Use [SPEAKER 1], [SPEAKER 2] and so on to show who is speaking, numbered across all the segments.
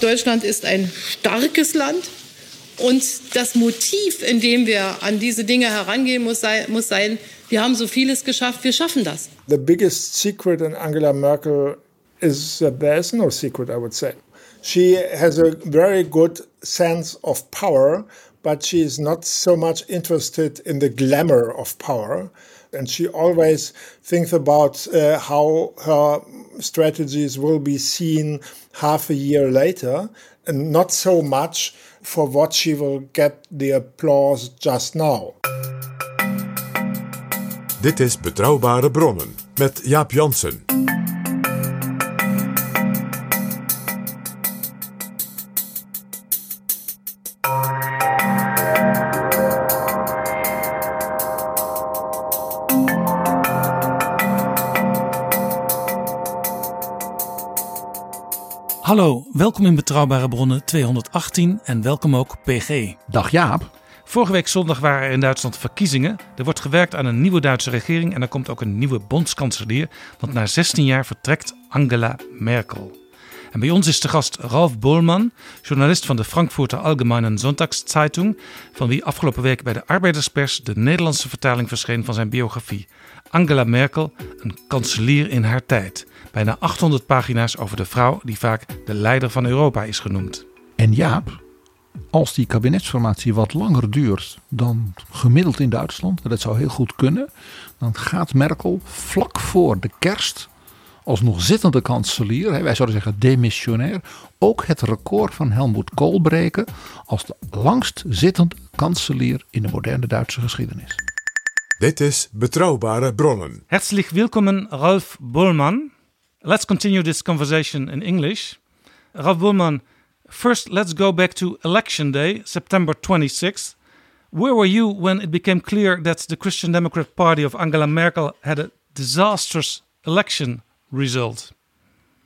[SPEAKER 1] Deutschland ist ein starkes Land und das Motiv, in dem wir an diese Dinge herangehen, muss sein, muss sein, wir haben so vieles geschafft, wir schaffen das.
[SPEAKER 2] The biggest secret in Angela Merkel is that there is no secret, I would say. She has a very good sense of power, but she is not so much interested in the glamour of power. And she always thinks about uh, how her strategies will be seen half a year later, and not so much for what she will get the applause just now.
[SPEAKER 3] Dit is Betrouwbare Bronnen met Jaap Jansen.
[SPEAKER 4] Welkom in Betrouwbare Bronnen 218 en welkom ook PG.
[SPEAKER 5] Dag Jaap.
[SPEAKER 4] Vorige week zondag waren er in Duitsland verkiezingen. Er wordt gewerkt aan een nieuwe Duitse regering en er komt ook een nieuwe bondskanselier. Want na 16 jaar vertrekt Angela Merkel. En bij ons is de gast Ralf Bohlmann, journalist van de Frankfurter Allgemeinen Sonntagszeitung, van wie afgelopen week bij de Arbeiderspers de Nederlandse vertaling verscheen van zijn biografie. Angela Merkel, een kanselier in haar tijd. Bijna 800 pagina's over de vrouw die vaak de leider van Europa is genoemd.
[SPEAKER 5] En Jaap, als die kabinetsformatie wat langer duurt dan gemiddeld in Duitsland, en dat zou heel goed kunnen, dan gaat Merkel vlak voor de kerst als nog zittende kanselier, wij zouden zeggen demissionair, ook het record van Helmut Kohl breken als de langst zittende kanselier in de moderne Duitse geschiedenis.
[SPEAKER 3] Dit is Betrouwbare Bronnen.
[SPEAKER 4] Herzlich willkommen, Ralf Bohlmann. Let's continue this conversation in English. Ralph Bollmann, first let's go back to election day, September 26th. Where were you when it became clear that the Christian Democrat Party of Angela Merkel had a disastrous election result?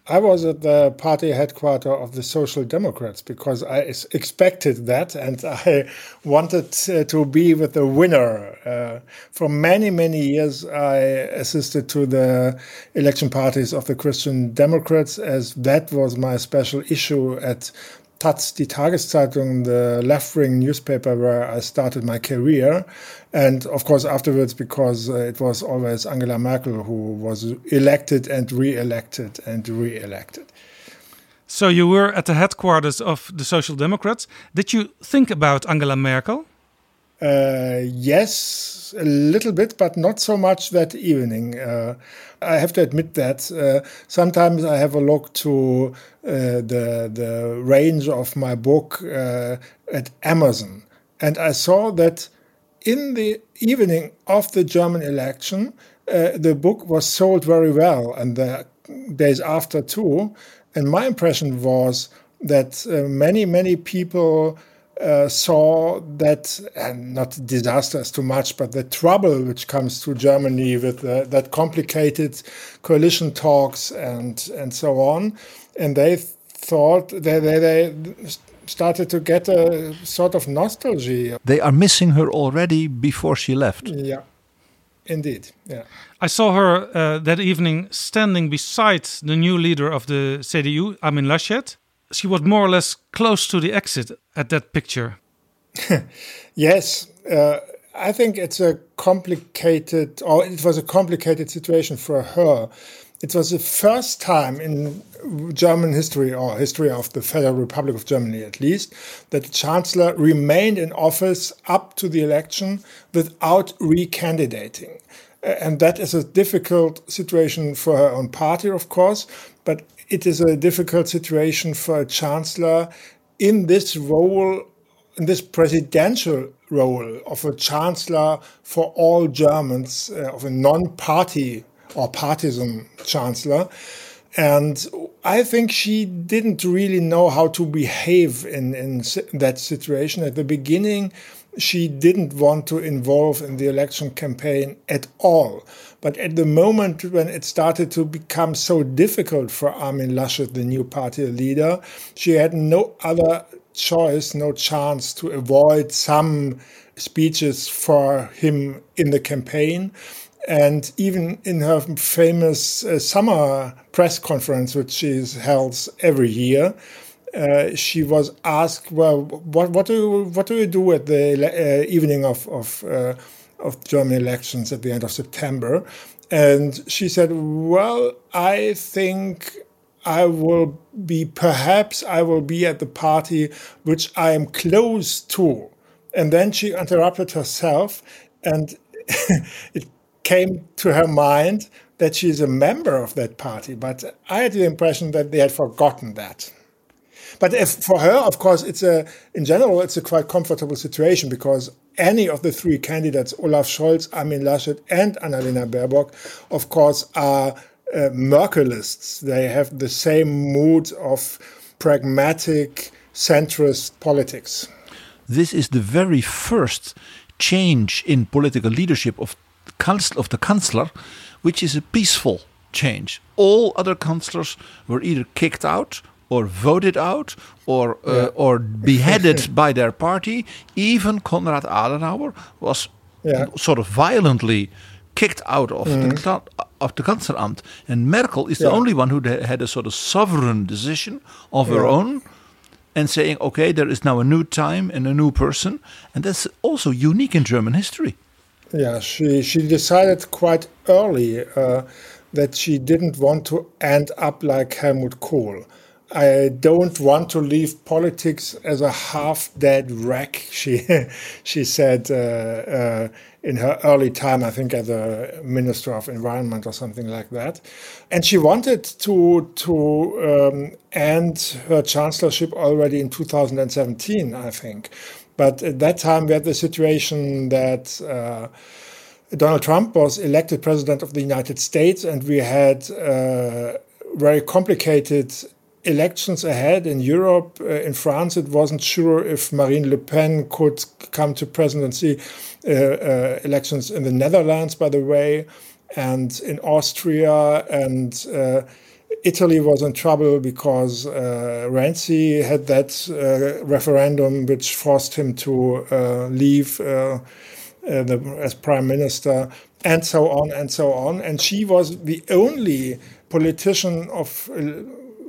[SPEAKER 2] I was at the party headquarters of the Social Democrats because I expected that and I wanted uh, to be with the winner. Uh, for many, many years, I assisted to the election parties of the Christian Democrats as that was my special issue at Taz, die Tageszeitung, the left wing newspaper where I started my career. And of course, afterwards, because uh, it was always Angela Merkel who was elected and re elected and re elected.
[SPEAKER 4] So you were at the headquarters of the Social Democrats. Did you think about Angela Merkel?
[SPEAKER 2] Uh, yes, a little bit, but not so much that evening. Uh, I have to admit that uh, sometimes I have a look to uh, the the range of my book uh, at Amazon, and I saw that in the evening of the German election, uh, the book was sold very well, and the days after too. And my impression was that many many people uh, saw that, and not disaster is too much, but the trouble which comes to Germany with uh, that complicated coalition talks and and so on, and they thought they they, they started to get a sort of nostalgia.
[SPEAKER 5] They are missing her already before she left.
[SPEAKER 2] Yeah, indeed. Yeah.
[SPEAKER 4] I saw her uh, that evening standing beside the new leader of the CDU, Armin Laschet. She was more or less close to the exit at that picture.
[SPEAKER 2] Yes, uh, I think it's a complicated, or it was a complicated situation for her. it was the first time in German history, or history of the Federal Republic of Germany at least, that the Chancellor remained in office up to the election without recandidating. And that is a difficult situation for her own party, of course, but it is a difficult situation for a chancellor in this role, in this presidential role of a chancellor for all Germans, uh, of a non party or partisan chancellor. And I think she didn't really know how to behave in, in that situation. At the beginning, she didn't want to involve in the election campaign at all. But at the moment when it started to become so difficult for Armin Laschet, the new party leader, she had no other choice, no chance to avoid some speeches for him in the campaign. And even in her famous uh, summer press conference, which she holds every year, uh, she was asked, "Well, what what do you, what do you do at the uh, evening of of uh, of German elections at the end of September?" And she said, "Well, I think I will be perhaps I will be at the party which I am close to." And then she interrupted herself, and it came to her mind that she is a member of that party. But I had the impression that they had forgotten that. But if, for her, of course, it's a in general it's a quite comfortable situation because any of the three candidates, Olaf Scholz, Armin Laschet, and Annalena Baerbock, of course, are uh, Merkelists. They have the same mood of pragmatic centrist politics.
[SPEAKER 5] This is the very first change in political leadership of of the Chancellor, which is a peaceful change. All other councillors were either kicked out or voted out or uh, yeah. or beheaded by their party. Even Konrad Adenauer was yeah. sort of violently kicked out of mm. the of the Kanzleramt, and Merkel is yeah. the only one who had a sort of sovereign decision of her own. And saying, okay, there is now a new time and a new person. And that's also unique in German history.
[SPEAKER 2] Yeah, she, she decided quite early uh, that she didn't want to end up like Helmut Kohl. I don't want to leave politics as a half-dead wreck. She she said uh, uh, in her early time, I think, as a minister of environment or something like that, and she wanted to to um, end her chancellorship already in 2017, I think. But at that time, we had the situation that. Uh, Donald Trump was elected president of the United States, and we had uh, very complicated elections ahead in Europe. Uh, in France, it wasn't sure if Marine Le Pen could come to presidency. Uh, uh, elections in the Netherlands, by the way, and in Austria and. Uh, Italy was in trouble because uh, Renzi had that referendum which forced him to leave the, as prime minister, and so on and so on. And she was the only politician of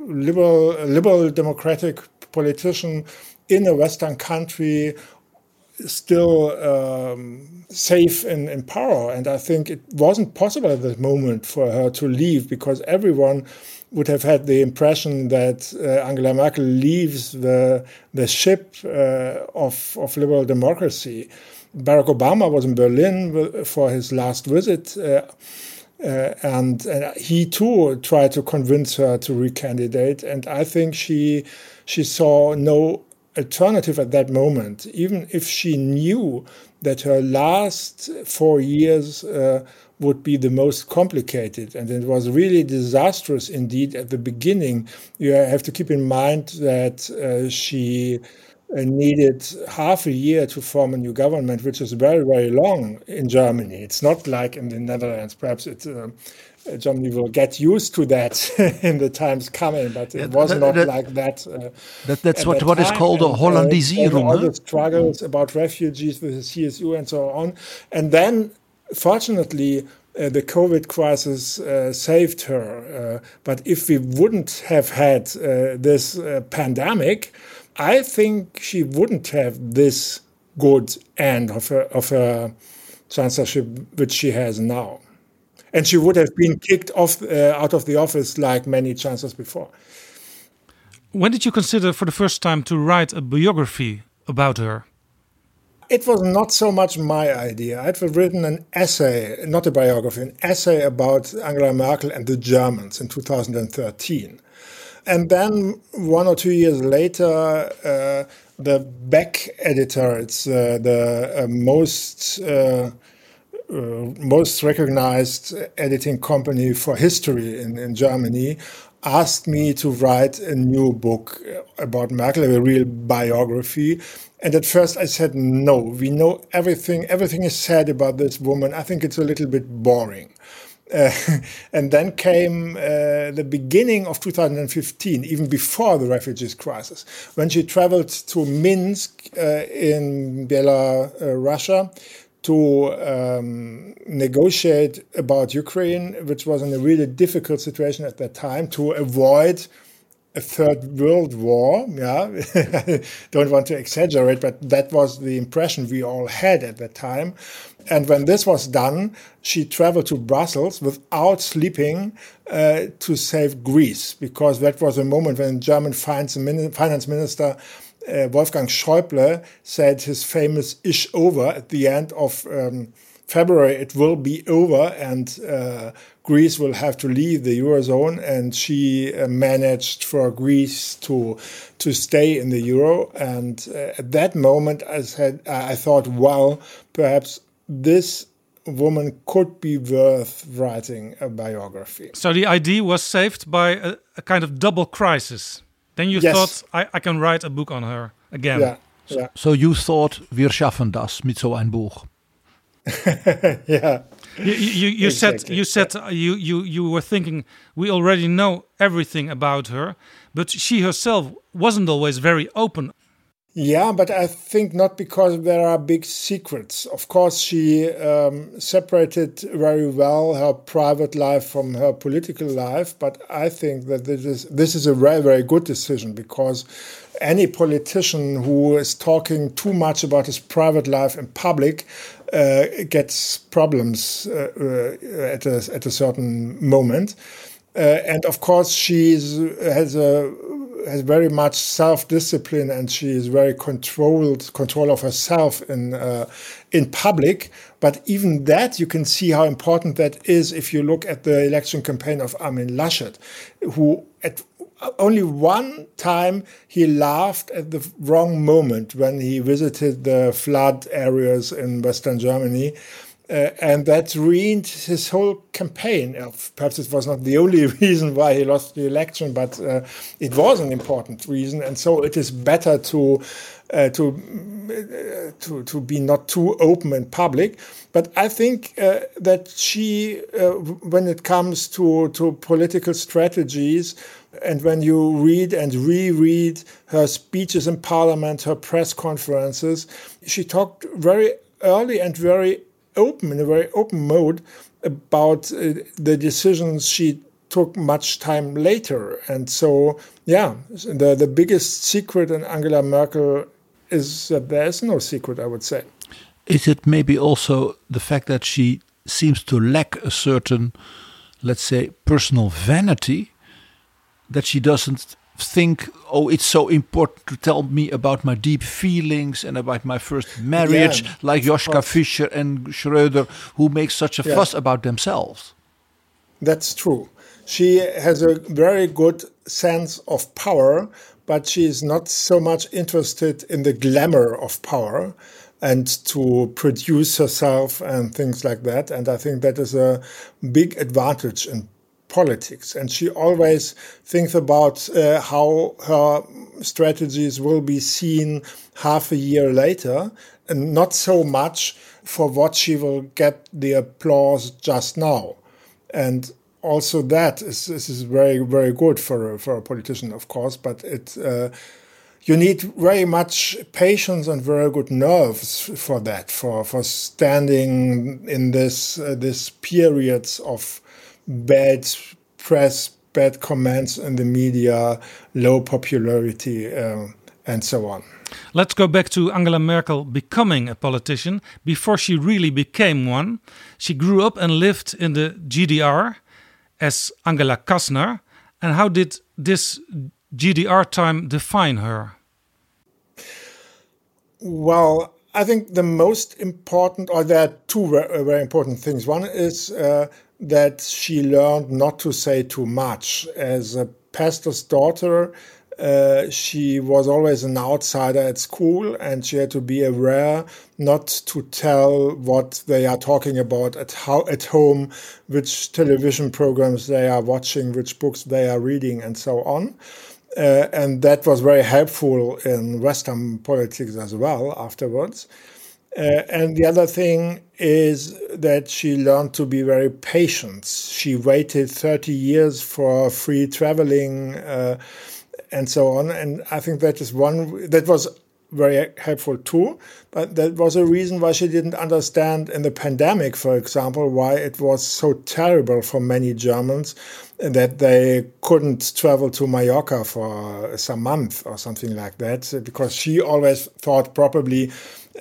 [SPEAKER 2] liberal, liberal democratic politician in a Western country still um, safe in, in power. And I think it wasn't possible at that moment for her to leave because everyone would have had the impression that uh, Angela Merkel leaves the, the ship uh, of, of liberal democracy. Barack Obama was in Berlin for his last visit. Uh, uh, and, and, he too tried to convince her to recandidate. And I think she she saw no alternative at that moment, even if she knew that her last four years uh, would be the most complicated. And it was really disastrous indeed at the beginning. You have to keep in mind that uh, she needed half a year to form a new government, which is very, very long in Germany. It's not like in the Netherlands. Perhaps it's, uh, uh Germany will get used to that in the times coming, but it was that, not that, like that. Uh,
[SPEAKER 5] that that's what, what is called a Hollandisierung.
[SPEAKER 2] Uh, all the struggles about refugees with the CSU and so on. And then, fortunately, uh, the COVID crisis uh, saved her. Uh, but if we wouldn't have had this pandemic, I think she wouldn't have this good end of her, of her chancellorship which she has now. And she would have been kicked off uh, out of the office like many chancellors before.
[SPEAKER 4] When did you consider for the first time to write a biography about her?
[SPEAKER 2] It was not so much my idea. I'd written an essay, not a biography, an essay about Angela Merkel and the Germans in 2013. And then one or two years later, uh, the Beck editor, it's uh, the uh, most uh, uh, most recognized editing company for history in, in Germany, asked me to write a new book about Merkel, a real biography. And at first I said, no, we know everything. Everything is said about this woman. I think it's a little bit boring. Uh, and then came uh, the beginning of 2015, even before the refugees crisis, when she traveled to Minsk uh, in Belarus to um, negotiate about Ukraine, which was in a really difficult situation at that time, to avoid a third world war. Yeah, don't want to exaggerate, but that was the impression we all had at that time. And when this was done, she traveled to Brussels without sleeping uh, to save Greece, because that was a moment when German finance minister uh, Wolfgang Schäuble said his famous "isch over" at the end of um, February. It will be over, and uh, Greece will have to leave the eurozone. And she uh, managed for Greece to to stay in the euro. And uh, at that moment, I said, I thought, well, perhaps this woman could be worth writing a biography.
[SPEAKER 4] So the idea was saved by a, a kind of double crisis. Then you yes. thought, I, I can write a book on her again.
[SPEAKER 2] Yeah, yeah.
[SPEAKER 5] So you thought, wir schaffen das mit so ein Buch.
[SPEAKER 2] yeah.
[SPEAKER 4] You, you, you exactly. said you said uh, you, you you were thinking we already know everything about her, but she herself wasn't always very open
[SPEAKER 2] yeah, but I think not because there are big secrets. Of course, she um, separated very well her private life from her political life, but I think that this is, this is a very, very good decision because any politician who is talking too much about his private life in public uh, gets problems uh, uh, at, a, at a certain moment. Uh, and of course, she has a has very much self discipline and she is very controlled control of herself in uh, in public. But even that, you can see how important that is if you look at the election campaign of Armin Laschet, who at only one time he laughed at the wrong moment when he visited the flood areas in Western Germany uh, and that ruined his whole campaign. Perhaps it was not the only reason why he lost the election, but uh, it was an important reason. And so it is better to uh, to uh, to to be not too open and public. But I think uh, that she, uh, when it comes to to political strategies. And when you read and reread her speeches in parliament, her press conferences, she talked very early and very open, in a very open mode about uh, the decisions she took much time later. And so, yeah, the, the biggest secret in Angela Merkel is that there is no secret, I would say.
[SPEAKER 5] Is it maybe also the fact that she seems to lack a certain, let's say, personal vanity that she doesn't think, oh, it's so important to tell me about my deep feelings and about my first marriage, yeah, like Joschka Fischer and Schröder, who make such a yeah. fuss about themselves.
[SPEAKER 2] That's true. She has a very good sense of power, but she is not so much interested in the glamour of power and to produce herself and things like that. And I think that is a big advantage in politics. And she always thinks about uh, how her strategies will be seen half a year later, and not so much for what she will get the applause just now. And also that is, this is very, very good for a, for a politician, of course, but it, uh, you need very much patience and very good nerves for that, for, for standing in this, uh, this periods of bad press, bad comments in the media, low popularity. Uh, and so on.
[SPEAKER 4] Let's go back to Angela Merkel becoming a politician. Before she really became one, she grew up and lived in the GDR as Angela Kassner. And how did this GDR time define her?
[SPEAKER 2] Well, I think the most important, or there are two very, very important things. One is uh, that she learned not to say too much. As a pastor's daughter, uh, she was always an outsider at school and she had to be aware not to tell what they are talking about at, how, at home, which television programs they are watching, which books they are reading, and so on. Uh, and that was very helpful in Western politics as well afterwards. Uh, and the other thing is that she learned to be very patient. She waited 30 years for free traveling uh, and so on. And I think that is one that was very helpful too. But that was a reason why she didn't understand in the pandemic, for example, why it was so terrible for many Germans that they couldn't travel to Mallorca for some month or something like that, because she always thought probably,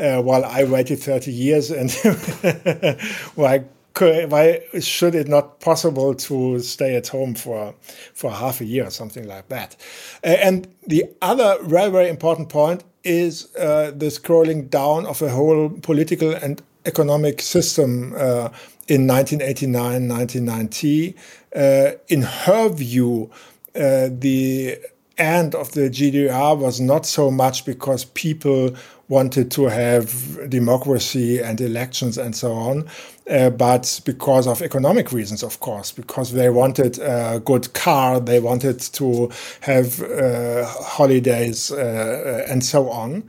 [SPEAKER 2] uh, well, I waited 30 years and why why should it not possible to stay at home for for half a year or something like that? And the other very very important point is uh, the scrolling down of a whole political and economic system uh, in 1989 1990. Uh, in her view, uh, the end of the GDR was not so much because people wanted to have democracy and elections and so on, uh, but because of economic reasons, of course, because they wanted a good car, they wanted to have uh, holidays uh, and so on.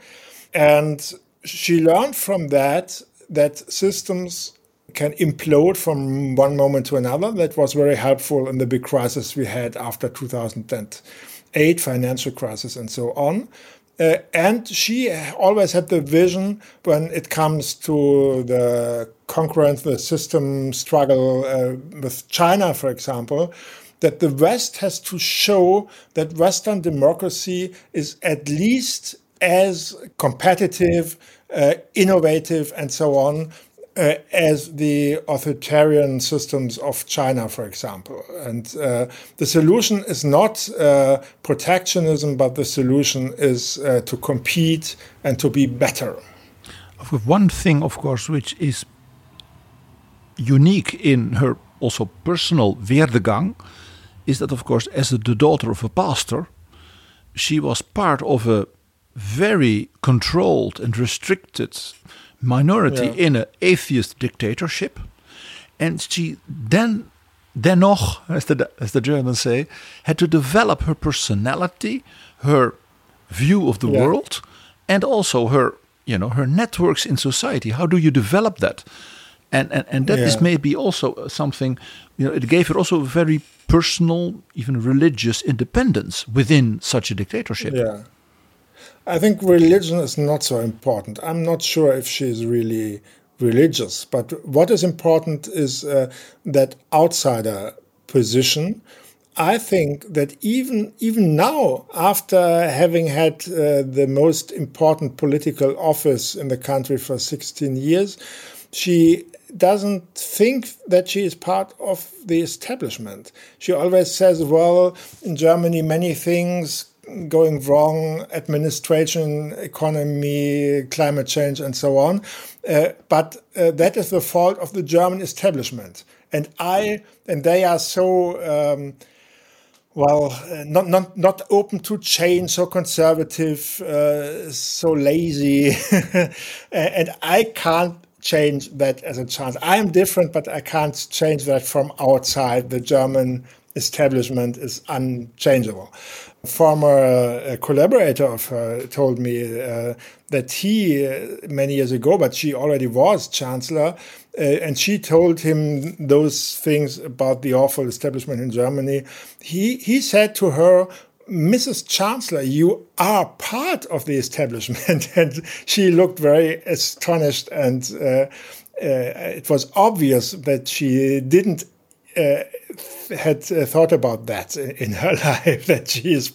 [SPEAKER 2] And she learned from that that systems can implode from one moment to another. That was very helpful in the big crisis we had after 2008, financial crisis and so on. Uh, and she always had the vision when it comes to the concurrence, the system struggle uh, with China, for example, that the West has to show that Western democracy is at least as competitive, uh, innovative, and so on uh, as the authoritarian systems of China, for example. And uh, the solution is not uh, protectionism, but the solution is uh, to compete and to be better.
[SPEAKER 5] One thing, of course, which is unique in her also personal Werdegang is that, of course, as the daughter of a pastor, she was part of a very controlled and restricted minority yeah. in an atheist dictatorship. And she then, dennoch, as the, as the Germans say, had to develop her personality, her view of the yeah. world, and also her, you know, her networks in society. How do you develop that? And, and, and that yeah. is maybe also uh, something, you know, it gave her also a very personal, even religious independence within such a dictatorship.
[SPEAKER 2] Yeah. I think religion is not so important. I'm not sure if she's really religious, but what is important is uh, that outsider position. I think that even even now, after having had uh, the most important political office in the country for 16 years, she doesn't think that she is part of the establishment. She always says, "Well, in Germany, many things going wrong, administration, economy, climate change, and so on. Uh, but uh, that is the fault of the German establishment. And I, and they are so, um, well, uh, not, not, not open to change, so conservative, uh, so lazy. and I can't change that as a chance. I am different, but I can't change that from outside. The German establishment is unchangeable former uh, collaborator of her told me uh, that he, uh, many years ago, but she already was chancellor, uh, and she told him those things about the awful establishment in Germany. He, he said to her, Mrs. Chancellor, you are part of the establishment. and she looked very astonished, and uh, uh, it was obvious that she didn't uh, had uh, thought about that in her life that she is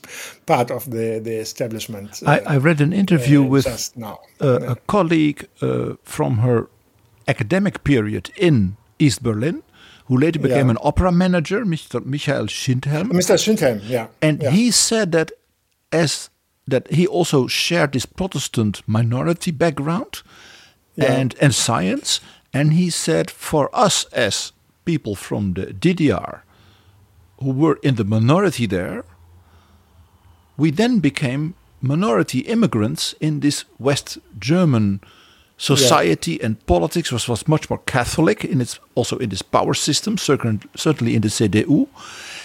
[SPEAKER 2] part of the the establishment.
[SPEAKER 5] I, I, read an interview uh, with uh,
[SPEAKER 2] a
[SPEAKER 5] colleague uh, from her academic period in East Berlin who later became yeah. an opera manager, Mr. Michael Schindhelm.
[SPEAKER 2] Mr. Schindhelm, yeah.
[SPEAKER 5] And
[SPEAKER 2] yeah.
[SPEAKER 5] he said that as that he also shared this Protestant minority background yeah. and and science, and he said for us as people from the DDR who were in the minority there, we then became minority immigrants in this West German society yeah. and politics was, was much more Catholic in its also in this power system, certainly in the CDU.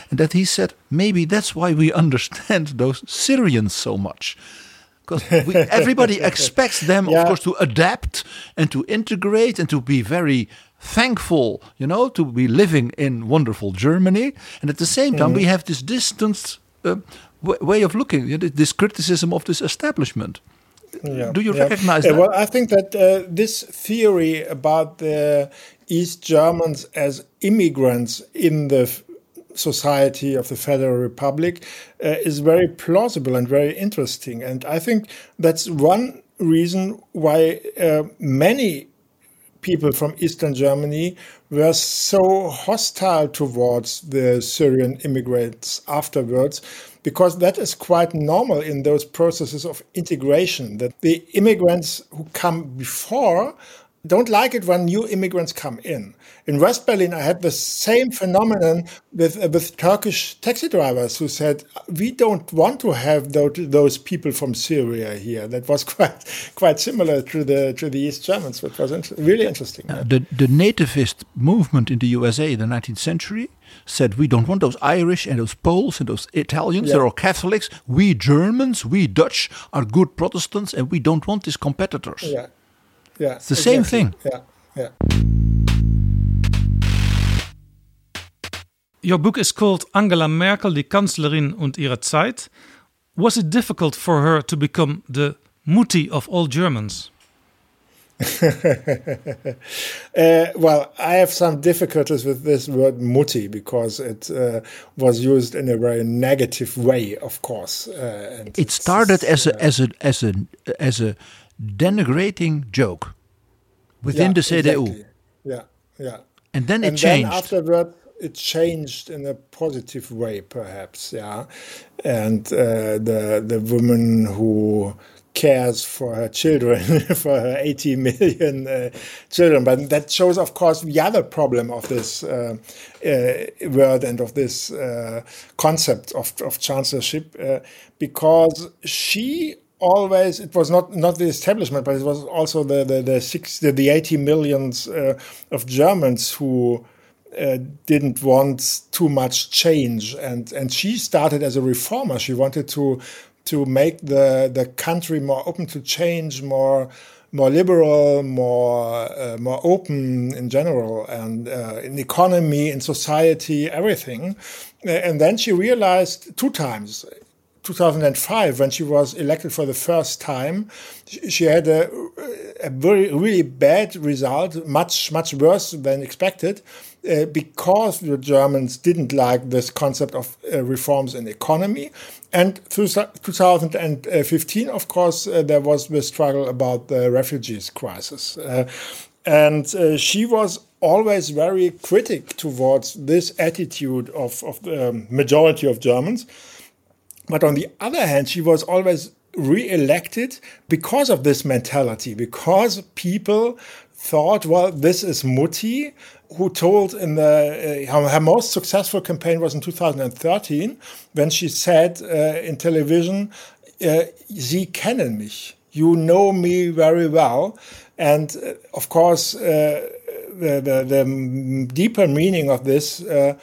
[SPEAKER 5] And that he said maybe that's why we understand those Syrians so much. Because everybody expects them, yeah. of course, to adapt and to integrate and to be very thankful, you know, to be living in wonderful Germany. And at the same time, mm we have this distant uh, way of looking, this criticism of this establishment.
[SPEAKER 2] Yeah,
[SPEAKER 5] Do you
[SPEAKER 2] yeah.
[SPEAKER 5] recognize that?
[SPEAKER 2] Well, I think that uh, this theory about the East Germans as immigrants in the society of the Federal Republic uh, is very plausible and very interesting. And I think that's one reason why uh, many people from Eastern Germany were so hostile towards the Syrian immigrants afterwards because that is quite normal in those processes of integration that the immigrants who come before don't like it when new immigrants come in. In West Berlin, I had the same phenomenon with uh, with Turkish taxi drivers who said, "We don't want to have those, those people from Syria here." That was quite quite similar to the to the East Germans, which was inter really interesting.
[SPEAKER 5] Uh, the the nativist movement in the USA in the 19th century said, We don't want those Irish and those Poles and those Italians. Yeah. They're all Catholics. We Germans, we Dutch are good Protestants and we don't want these competitors.
[SPEAKER 2] Yeah. Yeah.
[SPEAKER 5] It's the exactly. same thing.
[SPEAKER 2] Yeah. Yeah.
[SPEAKER 4] Your book is called Angela Merkel, die Kanzlerin und ihre Zeit. Was it difficult for her to become the Mutti of all Germans?
[SPEAKER 2] uh, well, I have some difficulties with this word "mutti" because it uh, was used in a very negative way, of course. Uh,
[SPEAKER 5] it started as a as a as a as a denigrating joke within
[SPEAKER 2] yeah,
[SPEAKER 5] the CDU.
[SPEAKER 2] Exactly. Yeah, yeah.
[SPEAKER 5] And then it
[SPEAKER 2] and
[SPEAKER 5] changed.
[SPEAKER 2] Then afterward, it changed in a positive way, perhaps. Yeah, and uh, the the woman who cares for her children, for her 80 million uh, children. But that shows, of course, the other problem of this uh, uh, word and of this uh, concept of, of chancellorship, uh, because she always it was not not the establishment but it was also the the the six the, the 80 millions uh, of germans who uh, didn't want too much change and and she started as a reformer she wanted to to make the the country more open to change, more more liberal, more uh, more open in general, and uh, in economy, in society, everything. And then she realized two times. 2005, when she was elected for the first time, she had a, a very really bad result, much much worse than expected, uh, because the Germans didn't like this concept of uh, reforms in economy, and through 2015, of course, uh, there was the struggle about the refugees crisis. Uh, and uh, she was always very critic towards this attitude of, of the um, majority of Germans. But on the other hand, she was always re-elected because of this mentality, because people thought, well, this is Mutti, who told in the uh, her most successful campaign was in 2013 when she said uh, in television, uh, "Sie kennen mich, you know me very well," and uh, of course, uh, the, the, the deeper meaning of this uh,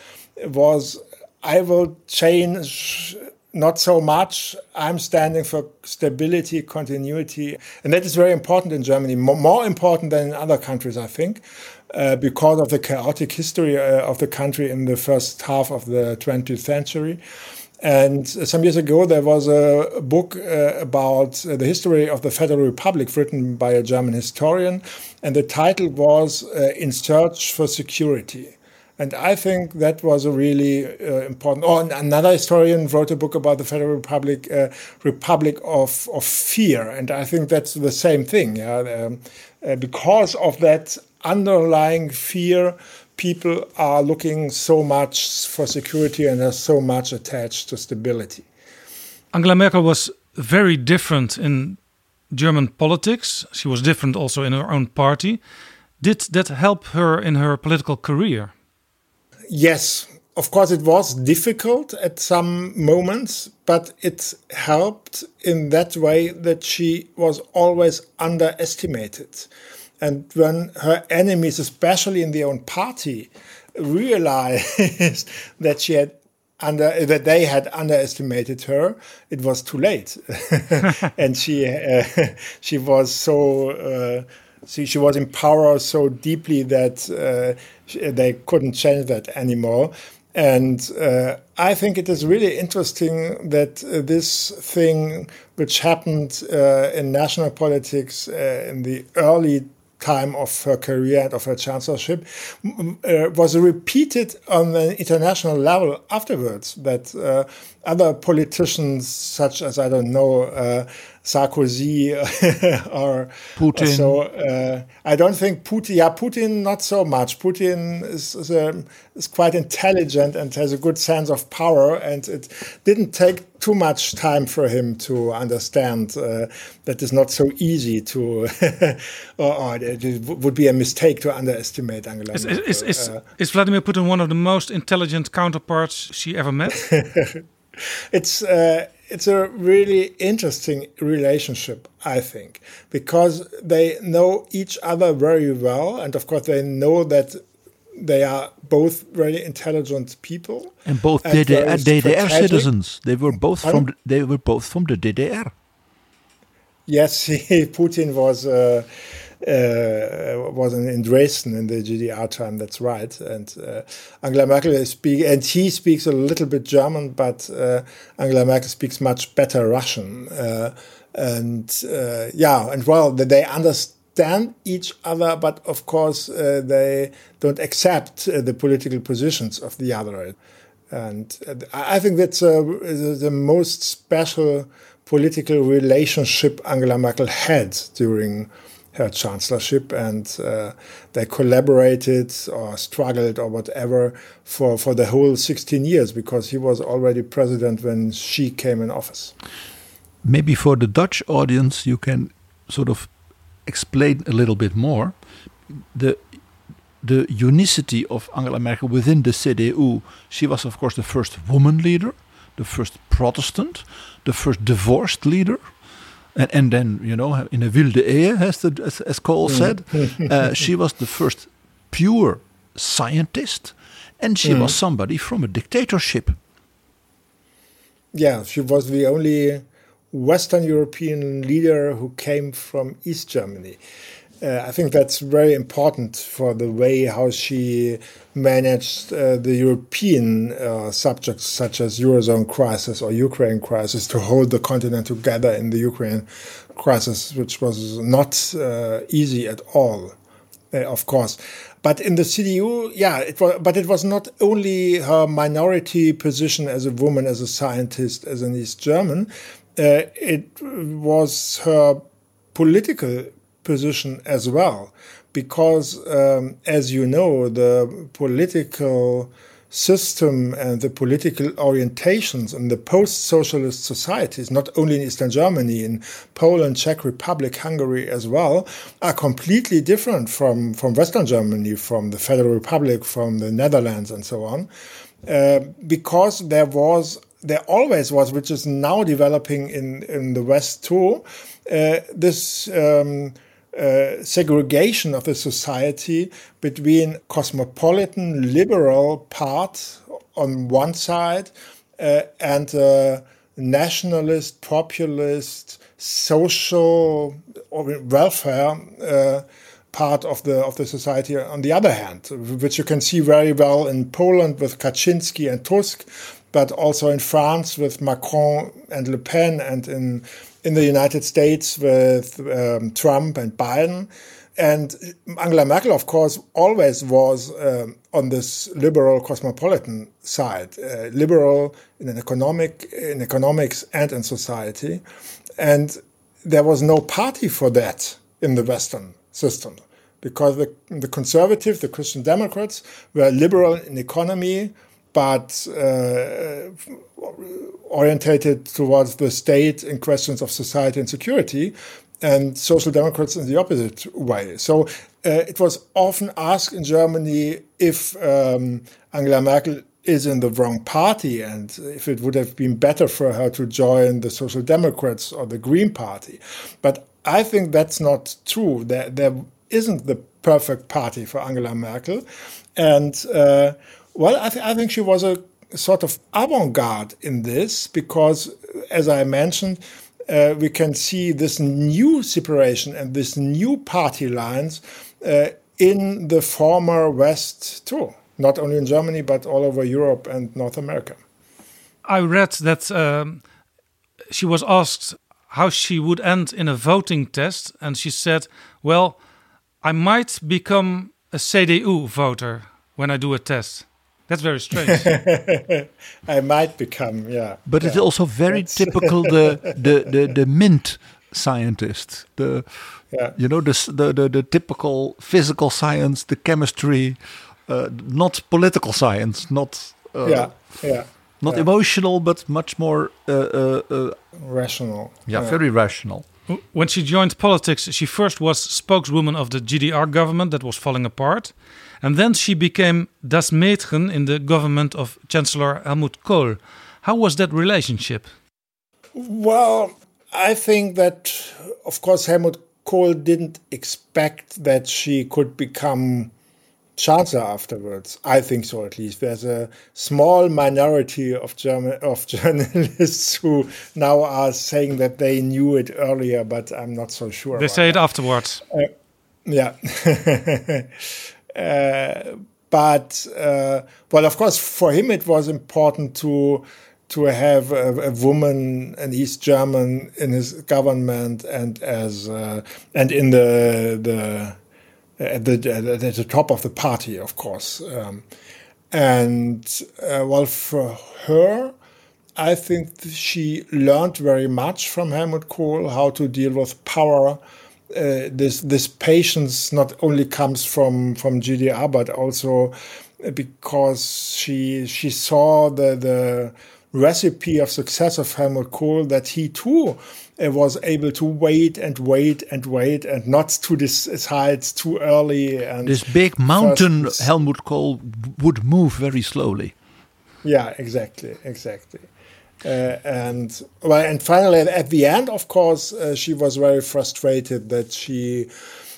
[SPEAKER 2] was, "I will change." Not so much. I'm standing for stability, continuity, and that is very important in Germany. More important than in other countries, I think. Uh, because of the chaotic history uh, of the country in the first half of the 20th century. And some years ago, there was a book uh, about the history of the Federal Republic written by a German historian, and the title was uh, In Search for Security. And I think that was a really uh, important. Oh, another historian wrote a book about the Federal Republic, uh, Republic of, of Fear, and I think that's the same thing. Yeah? Um, uh, because of that underlying fear, people are looking so much for security and are so much attached to stability.
[SPEAKER 4] Angela Merkel was very different in German politics. She was different also in her own party. Did that help her in her political career?
[SPEAKER 2] Yes, of course, it was difficult at some moments, but it helped in that way that she was always underestimated. And when her enemies, especially in their own party, realized that she had under that they had underestimated her, it was too late, and she uh, she was so. Uh, she, she was in power so deeply that uh, they couldn't change that anymore. And uh, I think it is really interesting that uh, this thing, which happened uh, in national politics uh, in the early time of her career and of her chancellorship uh, was repeated on an international level afterwards that uh, other politicians such as i don't know Sarkozy or
[SPEAKER 5] Putin.
[SPEAKER 2] So uh, I don't think Putin. Yeah, Putin not so much. Putin is is, um, is, quite intelligent and has a good sense of power, and it didn't take too much time for him to understand uh, that it's not so easy to, or, or, it would be a mistake to underestimate Angela.
[SPEAKER 4] Is, is, is, uh, is Vladimir Putin one of the most intelligent counterparts she ever met?
[SPEAKER 2] it's uh, it's a really interesting relationship, I think, because they know each other very well, and of course they know that they are both very intelligent people
[SPEAKER 5] and both and DDR, DDR citizens. They were both from the, they were both from the DDR.
[SPEAKER 2] Yes, Putin was. Uh, uh, was in, in, Dresden in the GDR time. That's right. And uh, Angela Merkel speak, and he speaks a little bit German, but uh, Angela Merkel speaks much better Russian. Uh, and uh, yeah, and well, they understand each other, but of course uh, they don't accept the political positions of the other. And I think that's the most special political relationship Angela Merkel had during her chancellorship, and uh, they collaborated or struggled or whatever for, for the whole 16 years because he was already president when she came in office.
[SPEAKER 5] Maybe for the Dutch audience, you can sort of explain a little bit more the the unicity of Angela Merkel within the CDU. She was, of course, the first woman leader, the first Protestant, the first divorced leader and, and then, you know, in a wilde ehe, as, the, as, as Kohl mm. said, uh, she was the first pure scientist and she mm. was somebody from a dictatorship.
[SPEAKER 2] Yeah, she was the only Western European leader who came from East Germany. Uh, I think that's very important for the way how she managed uh, the European uh, subjects such as Eurozone crisis or Ukraine crisis to hold the continent together in the Ukraine crisis, which was not uh, easy at all, uh, of course. But in the CDU, yeah, it was, but it was not only her minority position as a woman, as a scientist, as an East German. Uh, it was her political position as well, because um, as you know, the political system and the political orientations in the post-socialist societies, not only in Eastern Germany, in Poland, Czech Republic, Hungary as well, are completely different from, from Western Germany, from the Federal Republic, from the Netherlands and so on. Uh, because there was, there always was, which is now developing in, in the West too, uh, this um, uh, segregation of the society between cosmopolitan liberal part on one side uh, and uh, nationalist, populist, social welfare uh, part of the of the society on the other hand, which you can see very well in Poland with Kaczynski and Tusk, but also in France with Macron and Le Pen, and in in the United States with um, Trump and Biden, And Angela Merkel, of course, always was um, on this liberal cosmopolitan side, uh, liberal in an economic, in economics and in society. And there was no party for that in the Western system because the, the conservatives, the Christian Democrats, were liberal in economy, but uh, orientated towards the state in questions of society and security, and social democrats in the opposite way. So uh, it was often asked in Germany if um, Angela Merkel is in the wrong party and if it would have been better for her to join the Social Democrats or the Green Party. But I think that's not true. There, there isn't the perfect party for Angela Merkel. And uh, well, I, th I think she was a sort of avant garde in this because, as I mentioned, uh, we can see this new separation and this new party lines uh, in the former West too, not only in Germany but all over Europe and North America.
[SPEAKER 4] I read that um, she was asked how she would end in a voting test, and she said, "Well, I might become a CDU voter when I do a test." That's very strange.
[SPEAKER 2] I might become, yeah.
[SPEAKER 5] But
[SPEAKER 2] yeah.
[SPEAKER 5] it's also very That's typical the, the the the mint scientist. The yeah. you know the, the the the typical physical science, the chemistry, uh, not political science, not
[SPEAKER 2] uh, yeah yeah.
[SPEAKER 5] Not
[SPEAKER 2] yeah.
[SPEAKER 5] emotional, but much more uh, uh, uh
[SPEAKER 2] rational.
[SPEAKER 5] Yeah, very rational.
[SPEAKER 4] When she joined politics, she first was spokeswoman of the GDR government that was falling apart. And then she became Das Mädchen in the government of Chancellor Helmut Kohl. How was that relationship?
[SPEAKER 2] Well, I think that, of course, Helmut Kohl didn't expect that she could become chancellor afterwards. I think so, at least. There's a small minority of German of journalists who now are saying that they knew it earlier, but I'm not so sure.
[SPEAKER 4] They say it afterwards.
[SPEAKER 2] Uh, yeah. Uh, but uh, well, of course, for him it was important to to have a, a, woman, an East German, in his government and as uh, and in the the at the at the top of the party, of course. Um, and uh, well, for her, I think she learned very much from Helmut Kohl how to deal with power uh, this this patience not only comes from from GDR but also because she she saw the the recipe of success of Helmut Kohl that he too uh, was able to wait and wait and wait and not to decide too early and
[SPEAKER 5] this big mountain Helmut Kohl would move very slowly.
[SPEAKER 2] Yeah exactly exactly. Uh, and well, and finally, at the end, of course, uh, she was very frustrated that she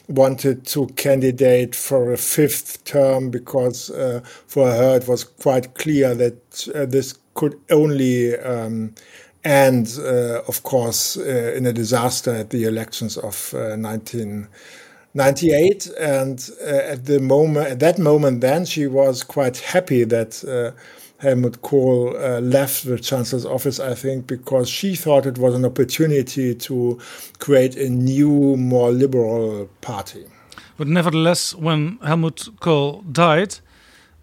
[SPEAKER 2] wanted to candidate for a fifth term because uh, for her it was quite clear that uh, this could only um, end, uh, of course, uh, in a disaster at the elections of 1998. And at the moment, at that moment, then she was quite happy that Helmut Kohl uh, left the chancellor's office, I think, because she thought it was an opportunity to create a new, more liberal party.
[SPEAKER 4] But nevertheless, when Helmut Kohl died,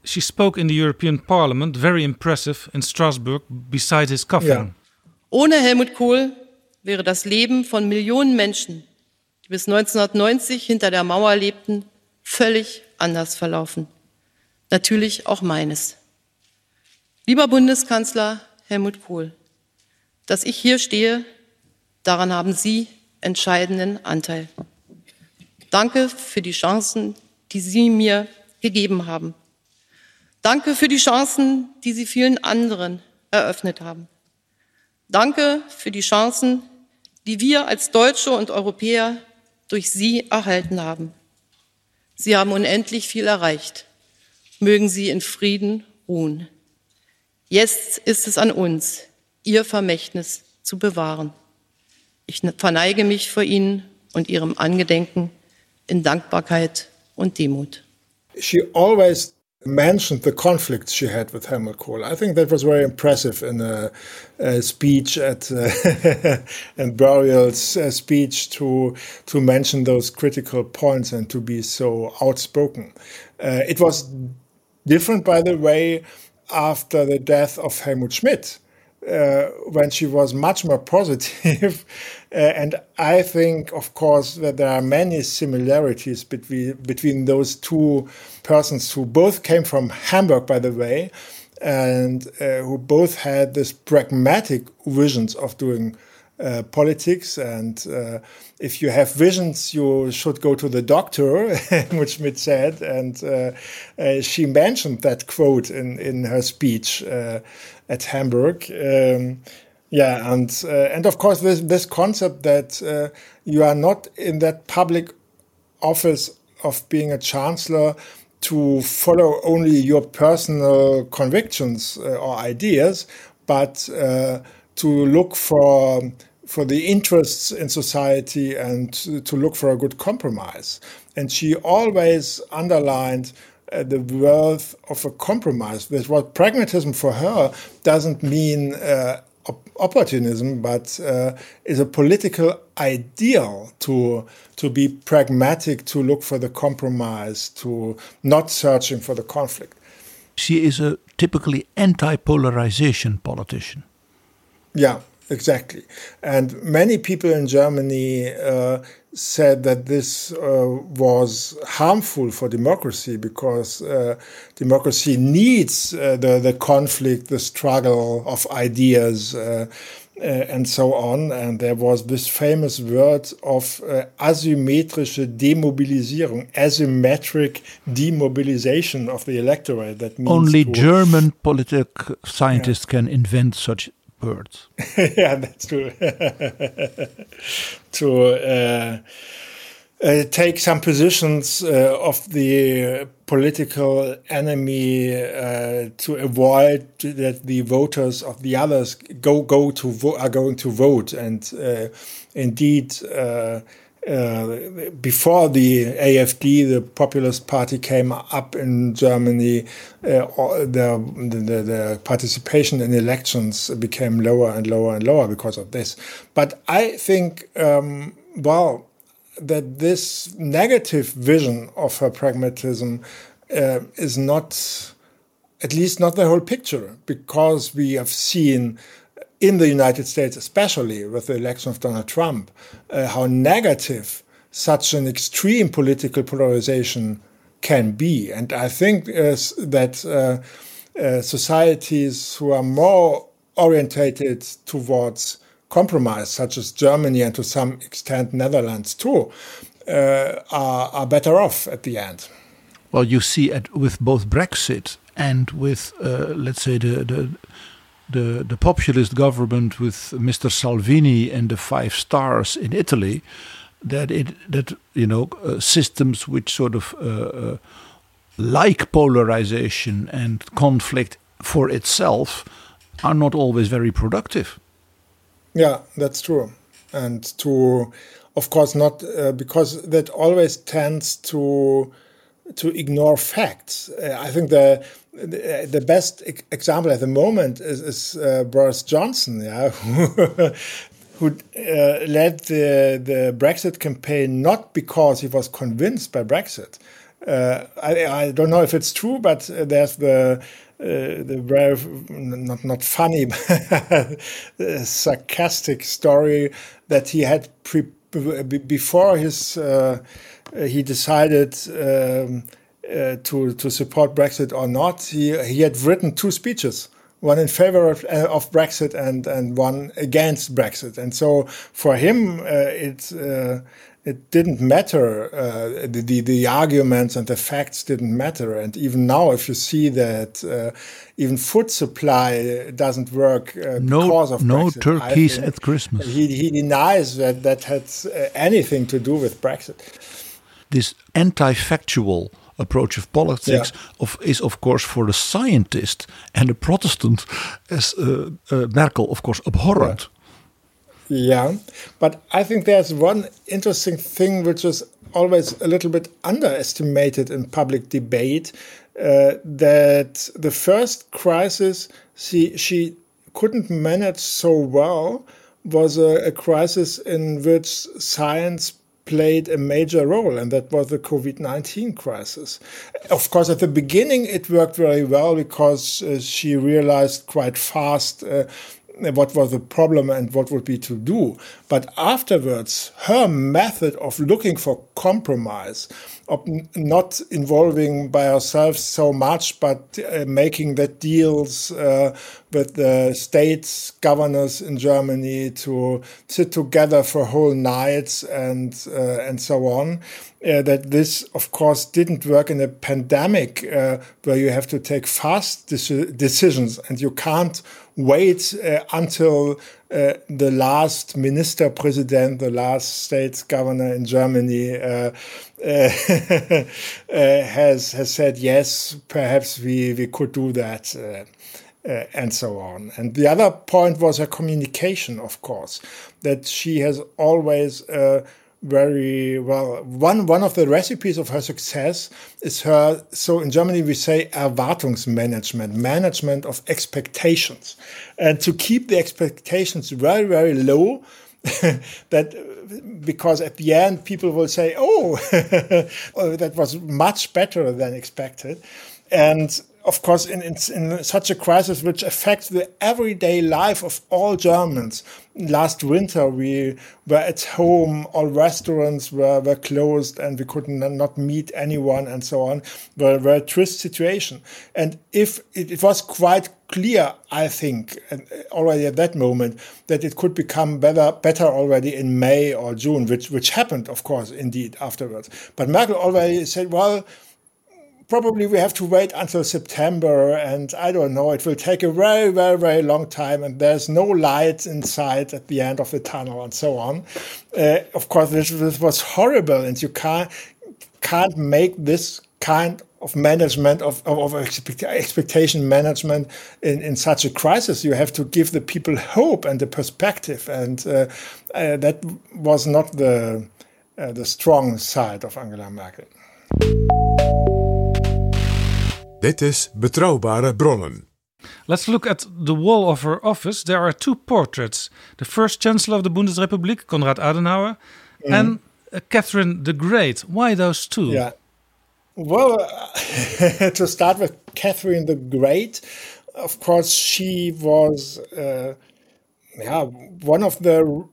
[SPEAKER 4] she spoke in the European Parliament, very impressive, in Strasbourg, beside his coffin. Ja.
[SPEAKER 1] Ohne Helmut Kohl wäre das Leben von Millionen Menschen, die bis 1990 hinter der Mauer lebten, völlig anders verlaufen. Natürlich auch meines. Lieber Bundeskanzler Helmut Kohl, dass ich hier stehe, daran haben Sie entscheidenden Anteil. Danke für die Chancen, die Sie mir gegeben haben. Danke für die Chancen, die Sie vielen anderen eröffnet haben. Danke für die Chancen, die wir als Deutsche und Europäer durch Sie erhalten haben. Sie haben unendlich viel erreicht. Mögen Sie in Frieden ruhen. Jetzt ist es an uns, Ihr Vermächtnis zu bewahren. Ich verneige mich vor Ihnen und Ihrem Angedenken in Dankbarkeit und Demut.
[SPEAKER 2] She always mentioned the conflicts she had with Helmut Kohl. I think that was very impressive in a, a speech at uh, and Burial's uh, speech to to mention those critical points and to be so outspoken. Uh, it was different, by the way, after the death of Helmut Schmidt. Uh, when she was much more positive. uh, and I think, of course, that there are many similarities between between those two persons who both came from Hamburg, by the way, and uh, who both had this pragmatic visions of doing uh, politics. And uh, if you have visions, you should go to the doctor, which Schmidt said. And uh, uh, she mentioned that quote in, in her speech at Hamburg. Um, yeah, and and of course this this concept that you are not in that public office of being a chancellor to follow only your personal convictions uh, or ideas, but uh, to look for for the interests in society and to look for a good compromise. And she always underlined uh, the worth of a compromise. That what pragmatism for her doesn't mean uh, opportunism, but uh, is a political ideal to to be pragmatic, to look for the compromise, to not searching for the conflict.
[SPEAKER 5] She is a typically anti-polarization politician.
[SPEAKER 2] Yeah, exactly. And many people in Germany uh, said that this uh, was harmful for democracy because uh, democracy needs uh, the, the conflict, the struggle of ideas. Uh, uh, and so on. And there was this famous word of uh, asymmetrische Demobilisierung, asymmetric demobilization of the electorate. That means
[SPEAKER 5] only German political scientists yeah. can invent such words.
[SPEAKER 2] yeah, that's true. to uh, uh, take some positions uh, of the political enemy uh, to avoid that the voters of the others go go to are going to vote and uh, indeed uh, before the AFD, the Populist Party came up in Germany, uh, the, the, the, participation in elections became lower and lower and lower because of this. But I think, um, well, that this negative vision of her pragmatism uh, is not, at least not the whole picture, because we have seen in the United States, especially with the election of Donald Trump, uh, how negative such an extreme political polarization can be. And I think uh, that uh, uh, societies who are more orientated towards compromise, such as Germany and to some extent Netherlands too, uh, are, are, better off at the end.
[SPEAKER 5] Well, you see, at, with both Brexit and with, uh, let's say, the, the the, the populist government with Mr. Salvini and the five stars in Italy, that it that you know uh, systems which sort of uh, uh, like polarization and conflict for itself are not always very productive.
[SPEAKER 2] Yeah, that's true, and to of course not uh, because that always tends to to ignore facts. Uh, I think the the best example at the moment is, is uh, Boris Johnson, yeah, who uh, led the, the Brexit campaign not because he was convinced by Brexit. Uh, I, I, don't know if it's true, but there's the uh, the very not not funny, sarcastic story that he had before his uh, he decided. Um, uh, to to support Brexit or not, he he had written two speeches, one in favor of, uh, of Brexit and and one against Brexit, and so for him uh, it. Uh, it didn't matter. Uh, the, the, the arguments and the facts didn't matter. And even now, if you see that uh, even food supply doesn't work
[SPEAKER 5] no,
[SPEAKER 2] because of
[SPEAKER 5] no
[SPEAKER 2] Brexit,
[SPEAKER 5] turkeys at Christmas,
[SPEAKER 2] he, he denies that that had anything to do with Brexit.
[SPEAKER 5] This anti-factual approach of politics yeah. of, is, of course, for the scientist and the Protestant, as uh, uh, Merkel, of course, abhorrent.
[SPEAKER 2] Yeah. but I think there's one interesting thing which is always a little bit underestimated in public debate, uh, that the first crisis she she couldn't manage so well was a, a crisis in which science played a major role, and that was the COVID 19 crisis. Of course, at the beginning, it worked very well because uh, she realized quite fast uh, what was the problem and what would be to do. But afterwards, her method of looking for compromise, not involving by ourselves so much, but uh, making the deals uh, with the states governors in Germany to sit together for whole nights and uh, and so on. Uh, that this, of course, didn't work in a pandemic uh, where you have to take fast decisions and you can't wait uh, until uh, the last minister president, the last state governor in Germany, uh, Uh, uh, has has said yes. Perhaps we we could do that. Uh, uh, and so on. And the other point was her communication, of course, that she has always very well. One one of the recipes of her success is her. So in Germany we say Erwartungsmanagement, management of expectations, and to keep the expectations very very low. that because at the end people will say, "Oh, oh that was much better than expected," and of course, in, in, in, such a crisis which affects the everyday life of all Germans. Last winter, we were at home, all restaurants were, were closed, and we could not meet anyone, and so on. Were, were a trist situation. And if it, it was quite clear, I think, already at that moment, that it could become better, better already in May or June, which, which happened, of course, indeed, afterwards. But Merkel already said, well, probably we have to wait until September, and I don't know. It will take a very, very, very long time, and there's no light in sight at the end of the tunnel, and so on. Uh, of course, this, this, was horrible, and you can't can't make this kind of management of, of, of expectation management in, in such a crisis. You have to give the people hope and the perspective, and uh, uh, that was not the uh, the strong side of Angela Merkel.
[SPEAKER 3] Dit is Betrouwbare Bronnen.
[SPEAKER 4] Let's look at the wall of her office. There are two portraits. The first Chancellor of the Bundesrepublik, Konrad Adenauer, mm. and uh, Catherine the Great. Why those two?
[SPEAKER 2] Yeah. Well, to start with Catherine the Great, of course, she was uh, yeah, one of the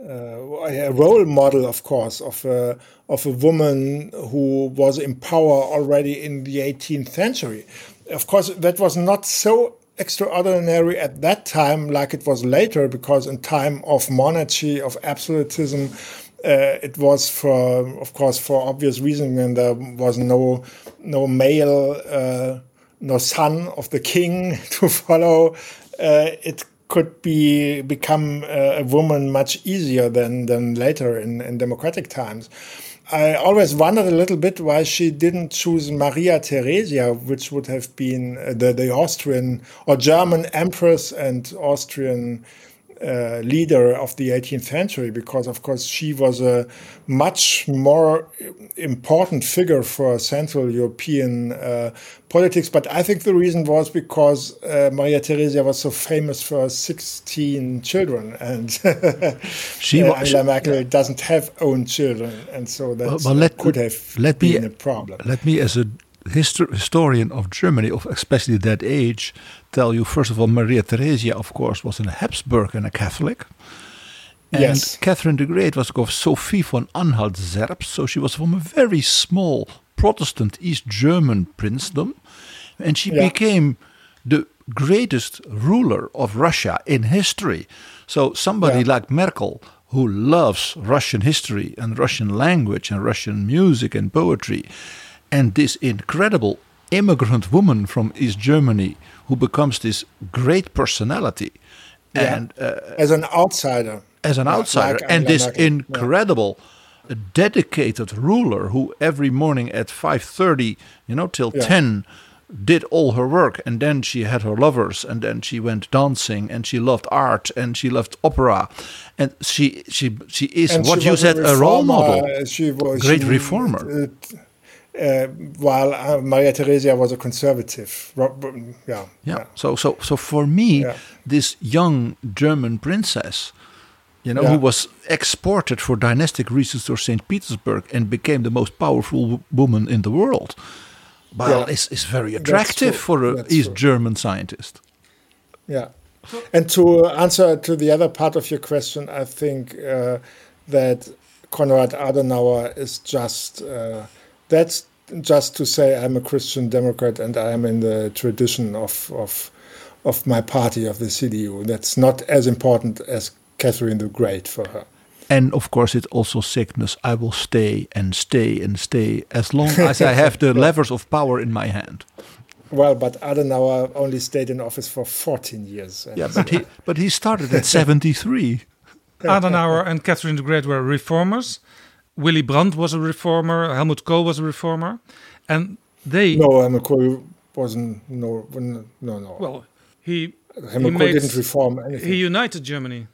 [SPEAKER 2] uh, a role model, of course, of a, of a woman who was in power already in the 18th century. Of course, that was not so extraordinary at that time like it was later, because in time of monarchy, of absolutism, uh, it was for, of course, for obvious reasons, and there was no no male, uh, no son of the king to follow. Uh, it could be become a woman much easier than than later in, in democratic times. I always wondered a little bit why she didn't choose Maria Theresia, which would have been the, the Austrian or German empress and Austrian uh, leader of the 18th century because, of course, she was a much more important figure for Central European uh, politics. But I think the reason was because uh, Maria Theresia was so famous for 16 children, and she uh, Angela Merkel yeah. doesn't have own children, and so that well, let, could have let been me, a problem.
[SPEAKER 5] Let me, as a histor historian of Germany, of especially that age, tell you first of all, Maria Theresia, of course, was a Habsburg and a Catholic. And yes. Catherine the Great was called Sophie von Anhalt Zerbst, so she was from a very small Protestant East German princedom, and she yeah. became the greatest ruler of Russia in history. So somebody yeah. like Merkel, who loves Russian history and Russian language and Russian music and poetry, and this incredible immigrant woman from East Germany who becomes this great personality
[SPEAKER 2] yeah. and uh, as an outsider.
[SPEAKER 5] as an outsider. Like and this incredible yeah. dedicated ruler who every morning at 5:30 you know till yeah. 10 did all her work. And then she had her lovers. And then she went dancing. And she loved art. And she loved opera. And she she she is and what she you said a, a, role model.
[SPEAKER 2] she was
[SPEAKER 5] great she, reformer.
[SPEAKER 2] it, uh, while uh, Maria Theresia was a conservative. Yeah,
[SPEAKER 5] yeah. yeah. So, so, so for me, yeah. this young German princess, you know, yeah. who was exported for dynastic reasons to St. Petersburg and became the most powerful woman in the world, well, is, is very attractive for an East true. German scientist.
[SPEAKER 2] Yeah. And to answer to the other part of your question, I think uh, that Konrad Adenauer is just uh, that's just to say I'm a Christian Democrat and I am in the tradition of of of my party of the CDU. That's not as important as Catherine the Great for her.
[SPEAKER 5] And of course, it also sickness. I will stay and stay and stay as long as I have the levers of power in my hand.
[SPEAKER 2] Well, but Adenauer only stayed in office for 14 years.
[SPEAKER 5] Yeah, but he but he started at 73.
[SPEAKER 4] Adenauer and Catherine the Great were reformers. Willy Brandt was a reformer. Helmut Kohl was a reformer, and they.
[SPEAKER 2] No, Helmut Kohl wasn't. No, no, no.
[SPEAKER 4] Well, he.
[SPEAKER 2] Helmut he Kohl didn't reform anything.
[SPEAKER 4] He united Germany.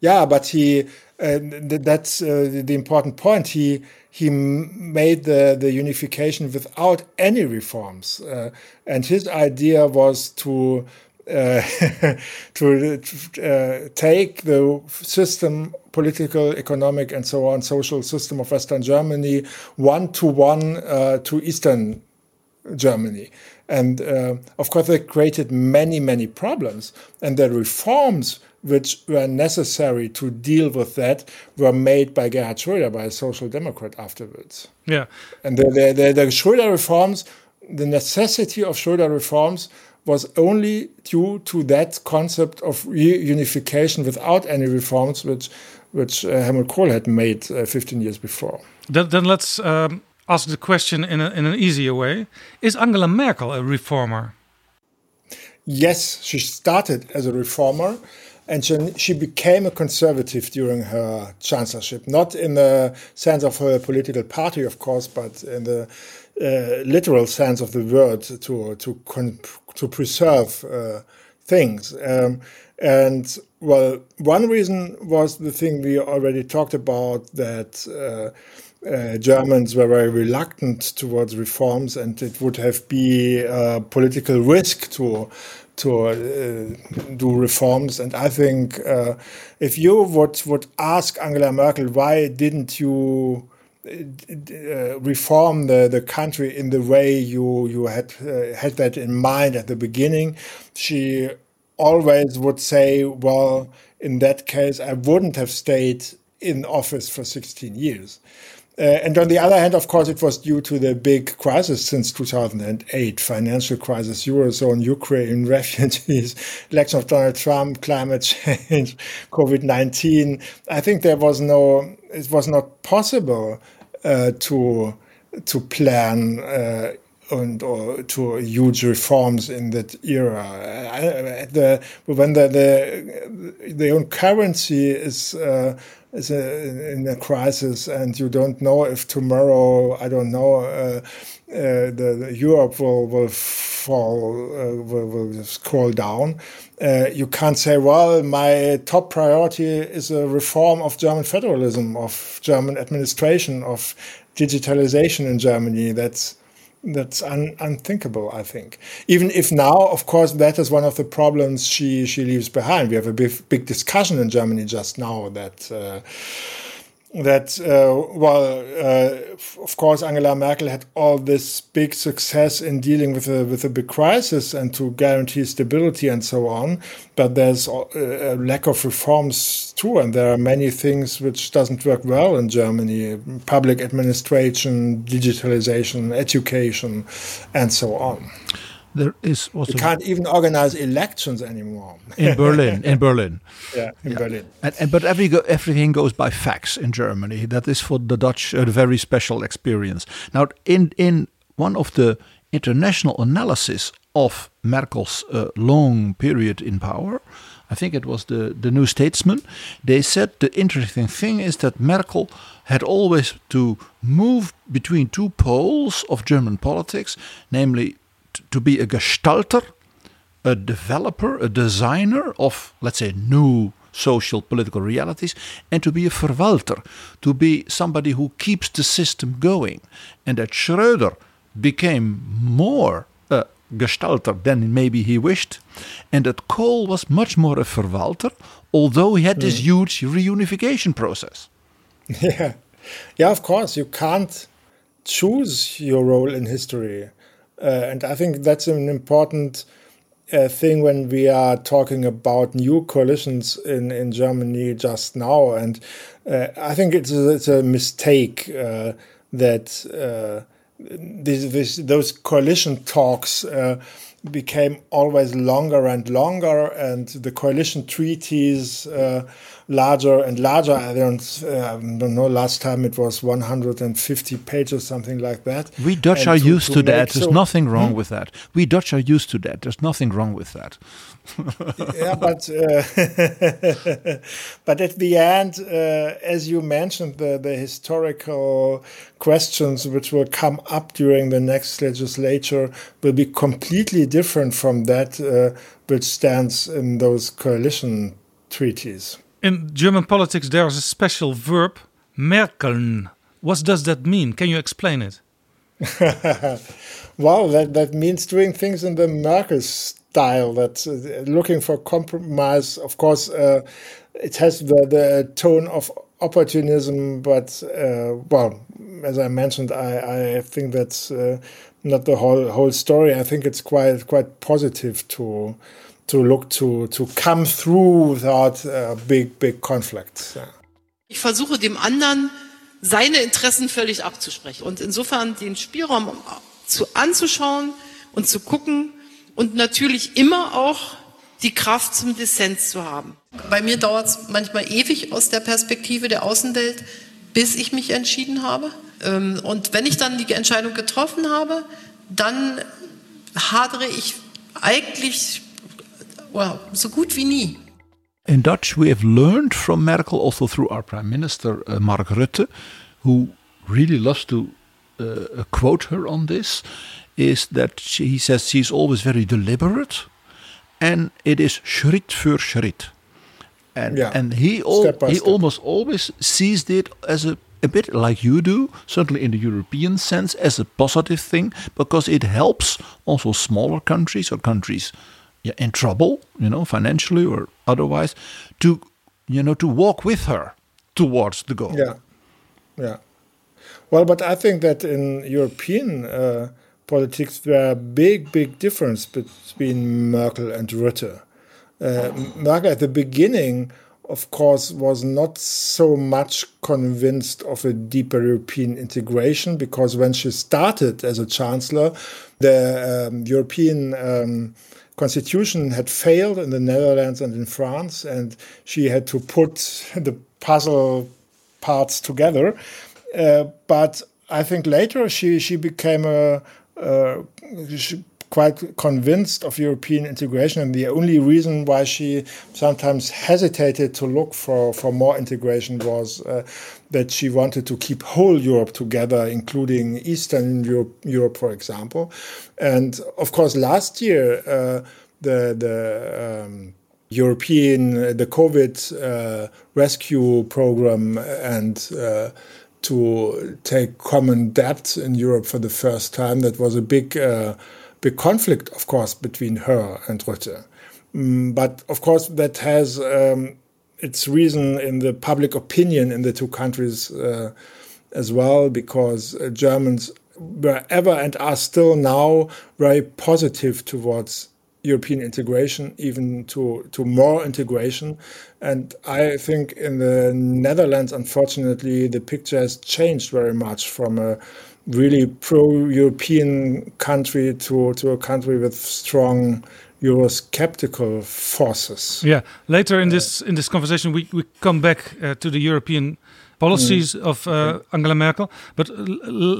[SPEAKER 2] Yeah, but he. Uh, that's uh, the important point. He he made the, the unification without any reforms. Uh, and his idea was to uh, to uh, take the system, political, economic, and so on, social system of Western Germany one to one uh, to Eastern Germany. And uh, of course, they created many, many problems. And the reforms which were necessary to deal with that were made by Gerhard Schröder, by a social democrat afterwards.
[SPEAKER 4] Yeah.
[SPEAKER 2] And the, the, the, the Schröder reforms, the necessity of Schröder reforms was only due to that concept of reunification without any reforms, which which uh, Helmut Kohl had made uh, 15 years before.
[SPEAKER 4] Then, then let's um, ask the question in, a, in an easier way: Is Angela Merkel a reformer?
[SPEAKER 2] Yes, she started as a reformer and she, she became a conservative during her chancellorship, not in the sense of her political party, of course, but in the uh, literal sense of the word to to to preserve uh, things. Um, and well, one reason was the thing we already talked about that. Uh, uh, Germans were very reluctant towards reforms, and it would have been a political risk to to uh, do reforms. And I think uh, if you would would ask Angela Merkel why didn't you uh, reform the, the country in the way you you had uh, had that in mind at the beginning, she always would say, "Well, in that case, I wouldn't have stayed in office for 16 years." Uh, and on the other hand, of course, it was due to the big crisis since 2008 financial crisis, Eurozone, Ukraine, refugees, election of Donald Trump, climate change, COVID 19. I think there was no, it was not possible uh, to, to plan. Uh, and or to huge reforms in that era. The, when the, the own currency is uh, is a, in a crisis, and you don't know if tomorrow, I don't know, uh, uh, the, the, Europe will will fall, uh, will, will scroll down. Uh, you can't say, well, my top priority is a reform of German federalism, of German administration, of digitalization in Germany. That's that's un, unthinkable, I think. Even if now, of course, that is one of the problems she she leaves behind. We have a big, big discussion in Germany just now that. Uh, that uh, well, uh, of course, Angela Merkel had all this big success in dealing with a with a big crisis and to guarantee stability and so on. But there's a lack of reforms too, and there are many things which doesn't work well in Germany: public administration, digitalization, education, and so on
[SPEAKER 5] there is
[SPEAKER 2] also you can't even organize elections anymore
[SPEAKER 5] in Berlin. In Berlin,
[SPEAKER 2] yeah, in yeah. Berlin.
[SPEAKER 5] And, and, but every go, everything goes by fax in Germany. That is for the Dutch a very special experience. Now, in in one of the international analysis of Merkel's uh, long period in power. I think it was the, the New Statesman. They said the interesting thing is that Merkel had always to move between two poles of German politics, namely to be a gestalter, a developer, a designer of, let's say, new social political realities, and to be a verwalter, to be somebody who keeps the system going. And that Schröder became more a gestalter than maybe he wished, and that Kohl was much more a verwalter, although he had this
[SPEAKER 2] Mm.
[SPEAKER 5] huge reunification process.
[SPEAKER 2] Yeah, yeah. Of course, you can't choose your role in history, and I think that's an important uh, thing when we are talking about new coalitions in in Germany just now. And uh, I think it's a, it's a mistake uh, that. Uh, this, those coalition talks uh, became always longer and longer, and the coalition treaties uh, larger and larger. I don't, uh, don't know. Last time it was 150 pages, something like that.
[SPEAKER 5] We Dutch
[SPEAKER 2] And
[SPEAKER 5] are used to,
[SPEAKER 2] make
[SPEAKER 5] that. There's
[SPEAKER 2] so-
[SPEAKER 5] nothing wrong
[SPEAKER 2] Hmm?
[SPEAKER 5] with that. We Dutch are used to that. There's nothing wrong with that.
[SPEAKER 2] yeah, but uh, but at the end, uh, as you mentioned, the the historical questions which will come up during the next legislature will be completely different from that uh, which stands in those coalition treaties.
[SPEAKER 4] In German politics, there is a special verb, merkeln. What does that mean? Can you explain it?
[SPEAKER 2] well, that, that means doing things in the Merkel style. That uh, looking for compromise. Of course, uh, it has the, the tone of opportunism, but uh, well, as I mentioned, I, I think that's uh, not the whole whole story. I think it's quite quite positive to to look to to come through without uh, big big conflicts. Yeah.
[SPEAKER 1] Ich versuche dem anderen seine Interessen völlig abzusprechen und insofern den Spielraum zu anzuschauen und zu gucken und natürlich immer auch die Kraft zum Dissens zu haben. Bei mir dauert es manchmal ewig aus der Perspektive der Außenwelt, bis ich mich entschieden habe. Ähm, Und wenn ich dann die Entscheidung getroffen habe, dann hadere ich eigentlich well, so gut wie nie.
[SPEAKER 5] In Dutch, we have learned from Merkel, also through our Prime Minister uh, Mark Rutte, who really loves to uh, quote her on this, is that she, he says she's always very deliberate, and it is Schritt für Schritt. And,
[SPEAKER 2] Yeah.
[SPEAKER 5] and he, al-
[SPEAKER 2] Step
[SPEAKER 5] he
[SPEAKER 2] step.
[SPEAKER 5] almost always sees it as a, a bit like you do, certainly in the European sense, as a positive thing, because it helps also smaller countries or countries yeah, in trouble, you know, financially or otherwise, to you know to walk with her towards the goal.
[SPEAKER 2] Yeah, yeah. Well, but I think that in European uh, politics there are big, big difference between Merkel and Rutte. Uh, Merkel at the beginning, of course, was not so much convinced of a deeper European integration because when she started as a chancellor, the um, European um, constitution had failed in the Netherlands and in France, and she had to put the puzzle parts together. Uh, but I think later she she became a, uh, she quite convinced of European integration, and the only reason why she sometimes hesitated to look for for more integration was uh, that she wanted to keep whole Europe together, including Eastern Europe, Europe for example. And of course, last year uh, the the um, European the COVID uh, rescue program and uh, to take common debt in Europe for the first time. That was a big uh, big conflict, of course, between her and Rutte. Mm, but of course, that has um, its reason in the public opinion in the two countries uh, as well, because uh, Germans were ever and are still now very positive towards European integration, even to, to more integration. And I think in the Netherlands, unfortunately, the picture has changed very much from a really pro European country to, to a country with strong Eurosceptical forces.
[SPEAKER 4] Yeah. Later in this in this conversation, we, we come back uh, to the European policies of uh, Angela Merkel. But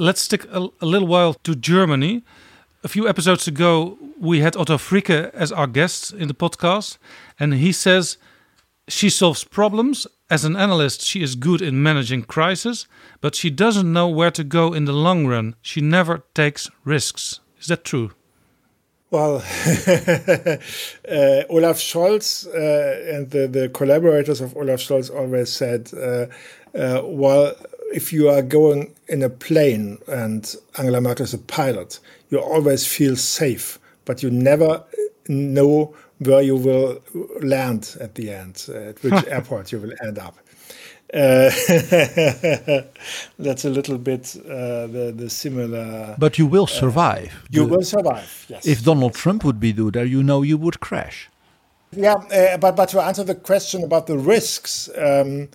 [SPEAKER 4] let's stick a, a little while to Germany. A few episodes ago, we had Otto Fricke as our guest in the podcast, and he says she solves problems. As an analyst, she is good in managing crisis, but she doesn't know where to go in the long run. She never takes risks. Is that true?
[SPEAKER 2] Well, uh, Olaf Scholz uh, and the, the, collaborators of Olaf Scholz always said, uh, uh, well, if you are going in a plane and Angela Merkel is a pilot, you always feel safe, but you never know where you will land at the end, uh, at which airport you will end up. Uh, that's a little bit uh, the the similar.
[SPEAKER 5] But you will survive.
[SPEAKER 2] Uh, you the, will survive. Yes.
[SPEAKER 5] If Donald Trump would be there, you know you would crash.
[SPEAKER 2] Yeah, uh, but but to answer the question about the risks, um,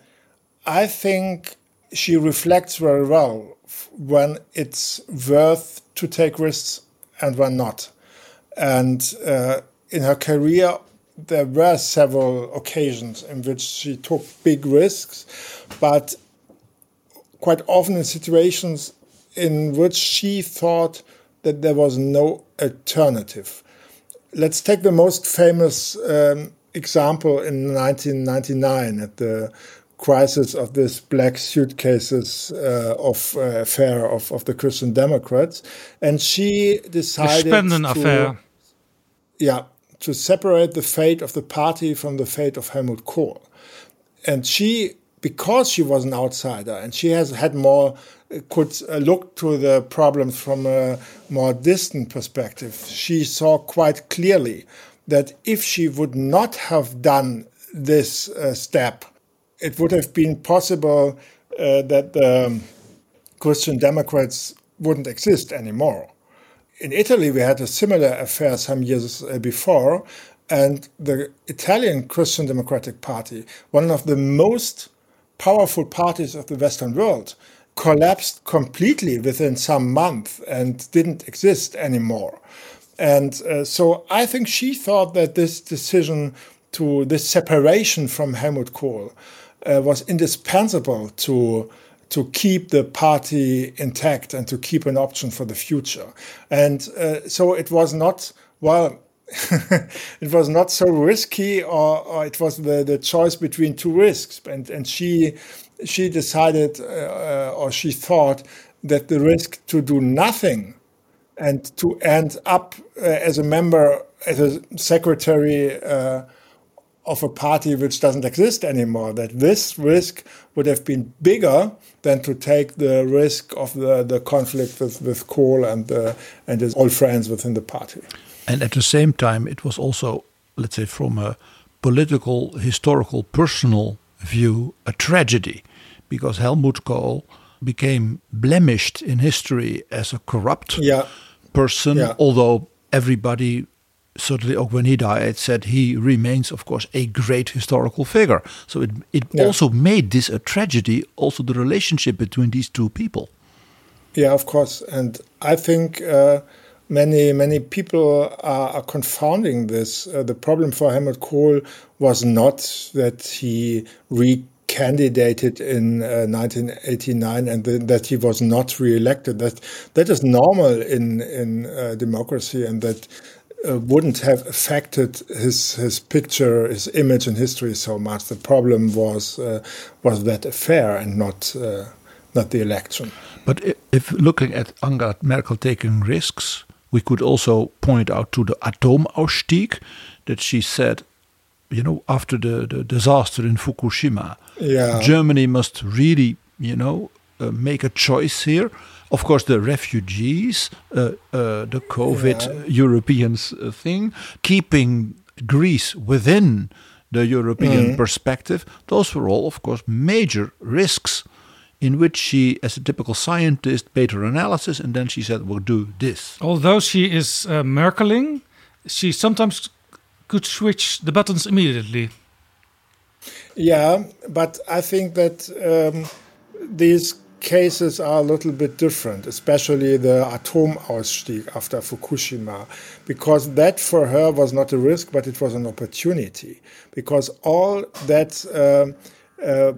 [SPEAKER 2] I think she reflects very well when it's worth to take risks and when not. And uh, in her career, there were several occasions in which she took big risks, but quite often in situations in which she thought that there was no alternative. Let's take the most famous um, example in 1999 at the crisis of this black suitcases uh, of uh, affair of, of the Christian Democrats, and she decided
[SPEAKER 4] to,
[SPEAKER 2] yeah, to separate the fate of the party from the fate of Helmut Kohl. And she, because she was an outsider and she has had more, could uh, look to the problems from a more distant perspective, she saw quite clearly that if she would not have done this uh, step, it would have been possible uh, that the Christian Democrats wouldn't exist anymore in Italy, we had a similar affair some years uh, before, and the Italian Christian Democratic Party, one of the most powerful parties of the Western world, collapsed completely within some months and didn't exist anymore. And uh, so I think she thought that this decision to this separation from Helmut Kohl uh, was indispensable to to keep the party intact and to keep an option for the future. And uh, so it was not, well, it was not so risky, or, or, it was the, the choice between two risks. And, and she, she decided, uh, or she thought, that the risk to do nothing and to end up uh, as a member, as a secretary uh, of a party which doesn't exist anymore, that this risk would have been bigger than to take the risk of the, the conflict with, with Kohl and, the, and his old friends within the party.
[SPEAKER 5] And at the same time, it was also, let's say, from a political, historical, personal view, a tragedy because Helmut Kohl became blemished in history as a corrupt
[SPEAKER 2] yeah.
[SPEAKER 5] person,
[SPEAKER 2] yeah.
[SPEAKER 5] although everybody certainly ook when he died said he remains of course a great historical figure. So it, it yeah. also made this a tragedy also the relationship between these two people.
[SPEAKER 2] Yeah of course. And i think uh, many many people are, are confounding this. Uh, the problem for helmut kohl was not that he recandidated in uh, 1989 and th that he was not re-elected. That that is normal in in uh, democracy and that uh, wouldn't have affected his his picture, his image in history so much. The problem was uh, was that affair and not uh, not the election.
[SPEAKER 5] But if looking at Angela Merkel taking risks, we could also point out to the Atomausstieg that she said, you know, after the, the disaster in Fukushima,
[SPEAKER 2] yeah.
[SPEAKER 5] Germany must really, you know, make a choice here of course, the refugees, uh, uh, the COVID yeah. Europeans uh, thing, keeping Greece within the European mm. perspective, those were all, of course, major risks in which she, as a typical scientist, made her analysis and then she said, we'll do this.
[SPEAKER 4] Although she is uh, Merkeling, she sometimes could switch the buttons immediately.
[SPEAKER 2] Yeah, but I think that um, these cases are a little bit different, especially the Atomausstieg after Fukushima, because that for her was not a risk, but it was an opportunity. Because all that uh, uh,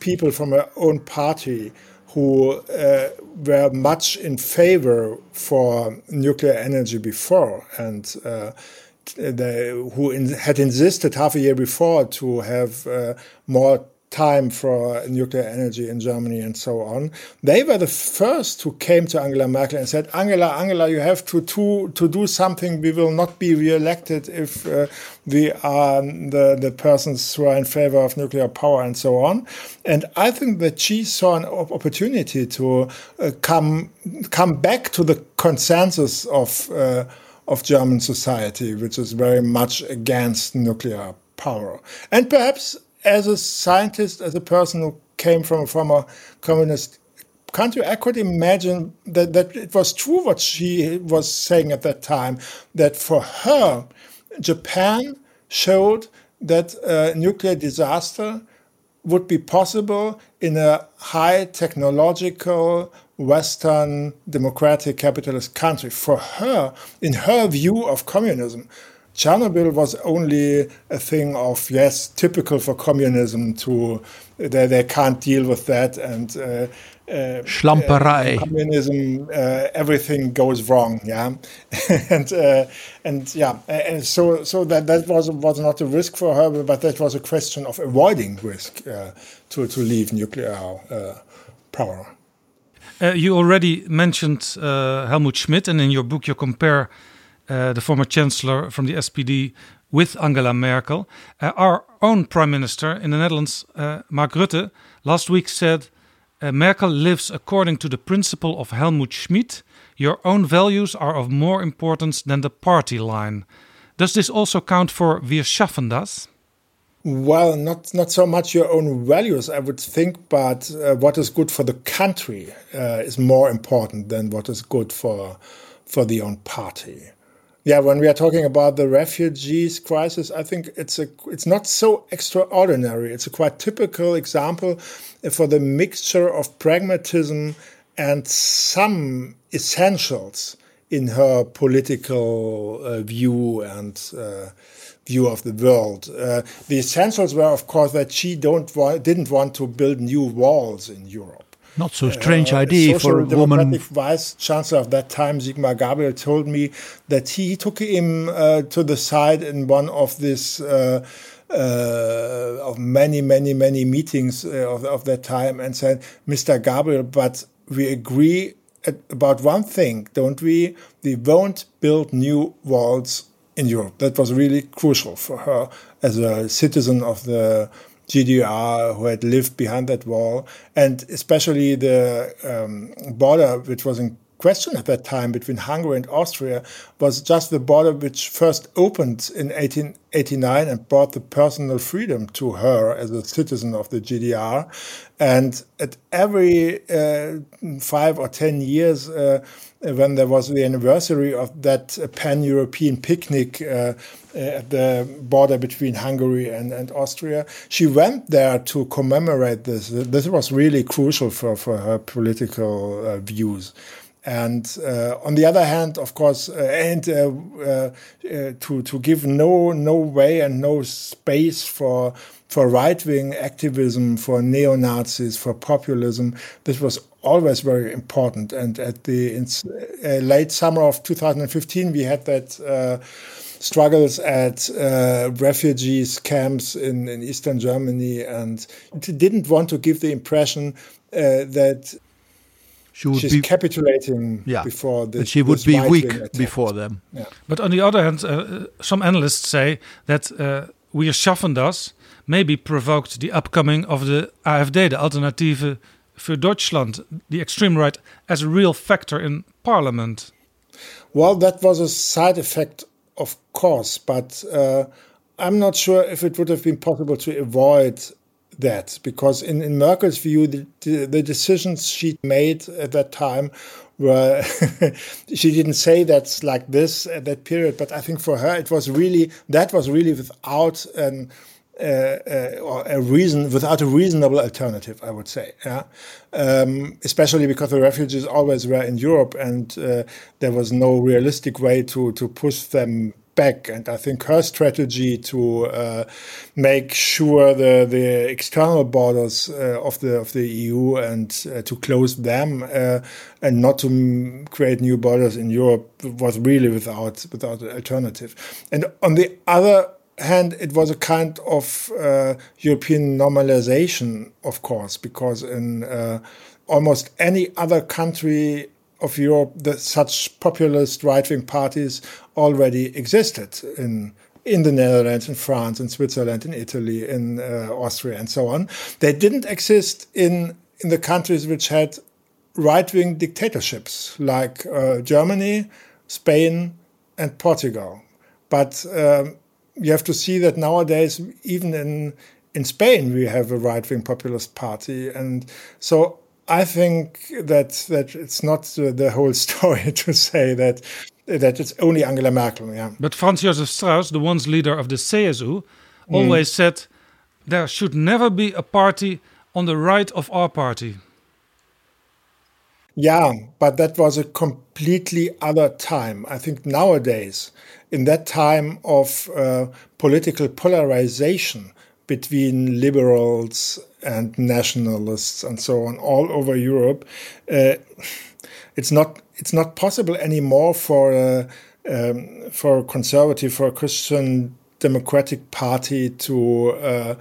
[SPEAKER 2] people from her own party who uh, were much in favor for nuclear energy before and uh, who in, had insisted half a year before to have uh, more time for nuclear energy in Germany and so on. They were the first who came to Angela Merkel and said, Angela, Angela, you have to, to, to do something. We will not be re-elected if uh, we are the, the persons who are in favor of nuclear power and so on. And I think that she saw an opportunity to uh, come, come back to the consensus of, uh, of German society, which is very much against nuclear power. And perhaps as a scientist, as a person who came from, from a communist country, I could imagine that, that it was true what she was saying at that time, that for her, Japan showed that a nuclear disaster would be possible in a high technological Western democratic capitalist country. For her, in her view of communism, Chernobyl was only a thing of yes, typical for communism. To they, they can't deal with that, and uh, uh,
[SPEAKER 5] Schlamperei.
[SPEAKER 2] Uh, communism, uh, everything goes wrong. Yeah, and uh, and yeah, and so so that that was was not a risk for her, but that was a question of avoiding risk uh, to to leave nuclear uh, power.
[SPEAKER 4] you already mentioned Helmut Schmidt, and in your book you compare uh, the former chancellor from the SPD with Angela Merkel. Uh, our own prime minister in the Netherlands, uh, Mark Rutte, last week said Merkel lives according to the principle of Helmut Schmidt. Your own values are of more importance than the party line. Does this also count for Wir schaffen das?
[SPEAKER 2] Well, not not so much your own values, I would think, but uh, what is good for the country uh, is more important than what is good for for the own party. Yeah, when we are talking about the refugees crisis, I think it's a it's not so extraordinary. It's a quite typical example for the mixture of pragmatism and some essentials in her political uh, view and uh, view of the world. Uh, the essentials were, of course, that she don't wa- didn't want to build new walls in Europe.
[SPEAKER 5] Not so strange uh, idea for a woman.
[SPEAKER 2] Vice Chancellor of that time, Sigmar Gabriel, told me that he took him uh, to the side in one of these uh, uh of many, many, many meetings uh, of, of that time and said, "Mr. Gabriel, but we agree about one thing, don't we? We won't build new walls in Europe." That was really crucial for her as a citizen of the GDR who had lived behind that wall, and especially the um, border, which was in question at that time between Hungary and Austria, was just the border which first opened in 1889 and brought the personal freedom to her as a citizen of the GDR. And at every uh, five or ten years, uh, when there was the anniversary of that pan-European picnic uh, at the border between Hungary and, and Austria, she went there to commemorate this. This was really crucial for, for her political uh, views. And uh, on the other hand, of course, uh, and uh, uh, to to give no no way and no space for for right wing activism, for neo Nazis, for populism, this was always very important. And at the in, uh, late summer of 2015, we had that uh, struggles at uh, refugees camps in, in Eastern Germany, and didn't want to give the impression uh, that she would She's be capitulating yeah, before this.
[SPEAKER 5] She would be weak before them.
[SPEAKER 4] Yeah. But on the other hand, uh, some analysts say that uh, We schaffen das maybe provoked the upcoming of the AfD, the Alternative für Deutschland, the extreme right, as a real factor in parliament.
[SPEAKER 2] Well, that was a side effect, of course, but uh, I'm not sure if it would have been possible to avoid that because in, in Merkel's view, the, the, decisions she made at that time were she didn't say that's like this at that period, but I think for her it was really that was really without an uh, uh, a reason without a reasonable alternative, I would say. Yeah, um, especially because the refugees always were in Europe, and uh, there was no realistic way to to push them back. And I think her strategy to uh, make sure the the external borders uh, of the of the EU and uh, to close them uh, and not to create new borders in Europe was really without without an alternative. And on the other hand, it was a kind of uh, European normalization, of course, because in uh, almost any other country of Europe, the, such populist right wing parties already existed in in the Netherlands, in France, in Switzerland, in Italy, in uh, Austria, and so on. They didn't exist in in the countries which had right wing dictatorships like uh, Germany, Spain, and Portugal. But um, you have to see that nowadays, even in in Spain, we have a right wing populist party, and so I think that that it's not the, the whole story to say that that it's only Angela Merkel. Yeah.
[SPEAKER 4] But Franz Josef Strauss, the once leader of the CSU, always mm. said there should never be a party on the right of our party.
[SPEAKER 2] Yeah, but that was a completely other time. I think nowadays, in that time of uh, political polarization between liberals and nationalists and so on all over Europe, uh, it's not it's not possible anymore for a, um, for a conservative for a Christian democratic party to uh,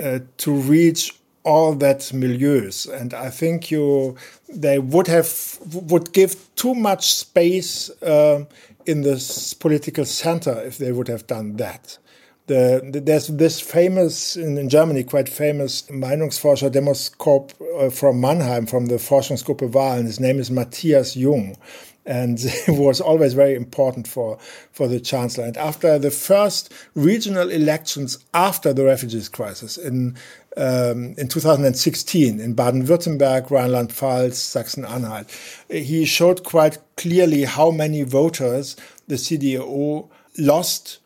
[SPEAKER 2] uh, to reach all that milieus. And i think you they would have would give too much space uh, in this political center if they would have done that the, the, there's this famous in, in, Germany quite famous Meinungsforscher Demoskop uh, from Mannheim from the Forschungsgruppe Wahlen. His name is Matthias Jung, and was always very important for for the chancellor. And after the first regional elections after the refugees crisis in um, in 2016 in Baden-Württemberg, Rhineland-Pfalz, Saxon-Anhalt, he showed quite clearly how many voters the CDU lost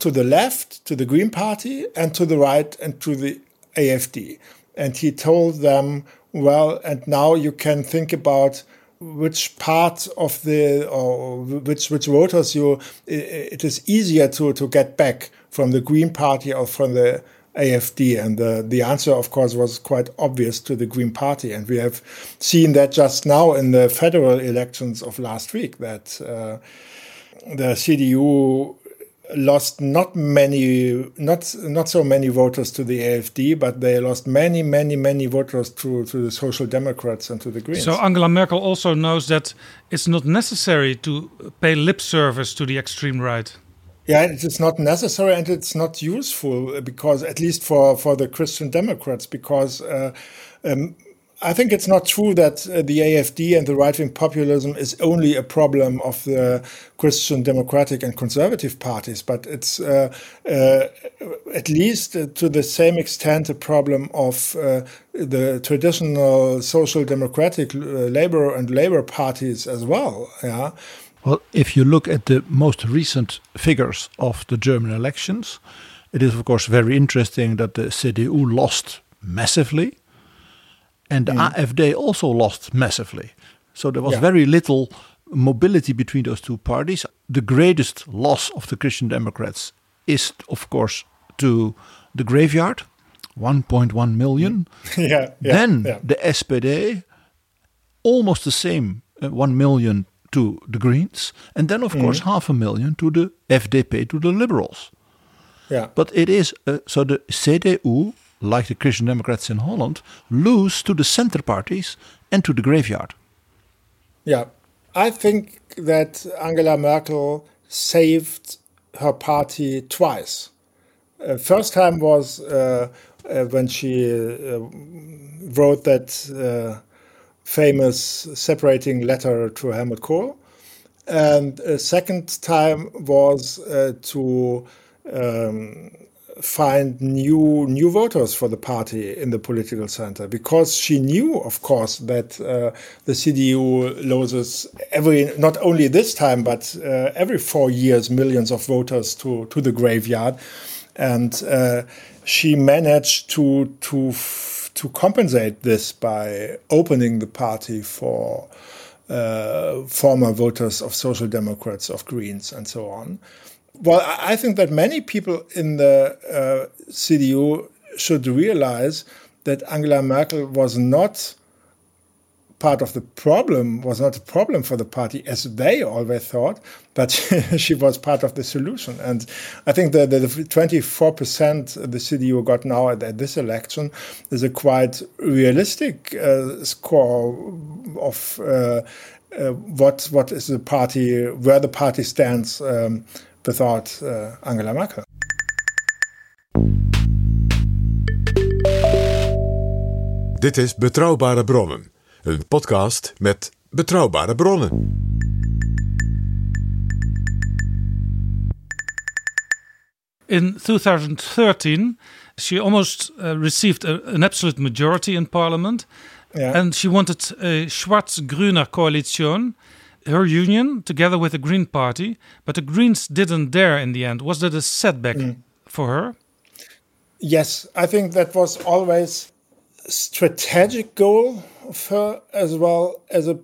[SPEAKER 2] to the left, to the Green Party, and to the right, and to the AFD. And he told them, well, and now you can think about which part of the or which which voters you it is easier to to get back from the Green Party or from the AFD and the the answer of course was quite obvious to the Green Party and we have seen that just now in the federal elections of last week that uh, the CDU lost not many, not not so many voters to the AFD, but they lost many, many, many voters to to the Social Democrats and to the Greens.
[SPEAKER 4] So Angela Merkel also knows that it's not necessary to pay lip service to the extreme right.
[SPEAKER 2] Yeah, it is not necessary and it's not useful because, at least for for the Christian Democrats, because. Uh, um, I think it's not true that uh, the AFD and the right wing populism is only a problem of the Christian democratic and conservative parties, but it's uh, uh, at least uh, to the same extent a problem of uh, the traditional social democratic uh, labor and labor parties as well. Yeah.
[SPEAKER 5] Well, if you look at the most recent figures of the German elections, it is of course very interesting that the CDU lost massively and the mm. AfD also lost massively. So there was yeah. very little mobility between those two parties. The greatest loss of the Christian Democrats is, of course, to the graveyard, 1.1 million.
[SPEAKER 2] yeah, yeah,
[SPEAKER 5] then
[SPEAKER 2] yeah.
[SPEAKER 5] the SPD, almost the same, uh, 1 million to the Greens, and then, of mm. course, half a million to the FDP, to the Liberals.
[SPEAKER 2] Yeah.
[SPEAKER 5] But it is uh, so the CDU like the Christian Democrats in Holland, lose to the center parties and to the graveyard.
[SPEAKER 2] Yeah, I think that Angela Merkel saved her party twice. Uh, first time was uh, uh, when she uh, wrote that uh, famous separating letter to Helmut Kohl. And second time was uh, to um, find new new voters for the party in the political center because she knew, of course, that uh, the CDU loses every not only this time but uh, every four years millions of voters to to the graveyard, and uh, she managed to to to compensate this by opening the party for. Uh, former voters of Social Democrats, of Greens, and so on. Well, I think that many people in the uh, CDU should realize that Angela Merkel was not part of the problem, was not a problem for the party as they always thought, but she was part of the solution. And I think the, the, the 24% the CDU got now at, at, this election is a quite realistic uh, score of uh, uh, what what is the party, where the party stands um, without uh, Angela Merkel.
[SPEAKER 3] Dit is Betrouwbare Bronnen, een podcast met betrouwbare bronnen.
[SPEAKER 4] In 2013, she almost uh, received a, an absolute majority in parliament. Yeah. And she wanted a Schwarz-Grüner coalition, her union, together with the Green Party. But the Greens didn't dare in the end. Was that a setback mm. for her?
[SPEAKER 2] Yes, I think that was always strategic goal of her as well as a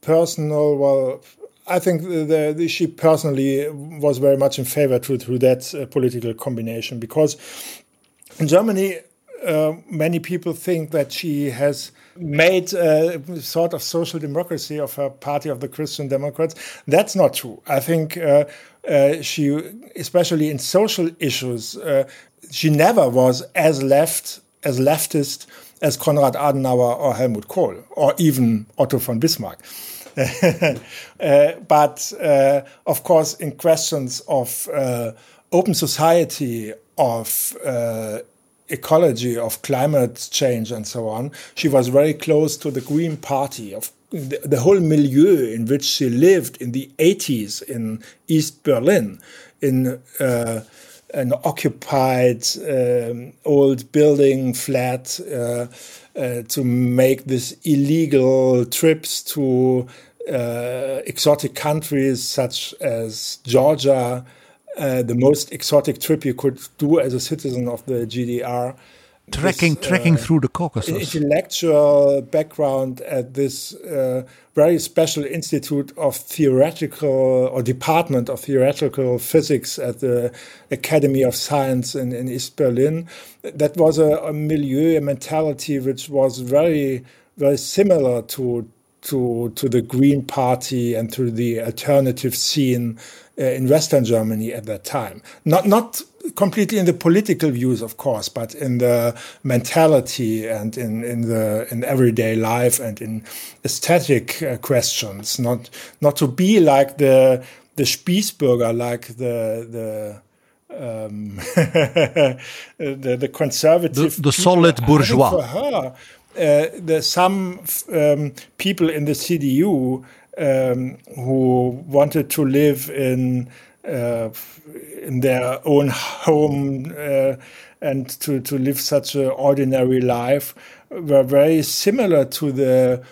[SPEAKER 2] personal well I think the, the, she personally was very much in favor to, to that uh, political combination because in Germany, uh, many people think that she has made a sort of social democracy of her party of the Christian Democrats. That's not true. I think uh, uh she, especially in social issues, uh, she never was as left as leftist as Konrad Adenauer or Helmut Kohl or even Otto von Bismarck. uh, but uh, of course, in questions of uh, open society, of uh, ecology, of climate change, and so on, she was very close to the Green Party, of the, the whole milieu in which she lived in the 80s in East Berlin, in uh, an occupied um, old building flat uh, uh, to make these illegal trips to uh, exotic countries such as Georgia, uh, the most exotic trip you could do as a citizen of the GDR
[SPEAKER 5] trekking this, trekking uh, through the Caucasus.
[SPEAKER 2] Intellectual background at this uh, very special institute of theoretical or department of theoretical physics at the Academy of Science in, in East Berlin. That was a, a milieu, a mentality which was very very similar to to to the Green Party and to the alternative scene uh, in Western Germany at that time. Not not completely in the political views, of course, but in the mentality and in, in the in everyday life and in aesthetic uh, questions. Not not to be like the the Spießbürger, like the the um, the, the conservative,
[SPEAKER 5] the, the solid bourgeois.
[SPEAKER 2] For her, uh, the, some um, people in the CDU um, who wanted to live in uh, in their own home uh, and to, to live such an ordinary life were very similar to the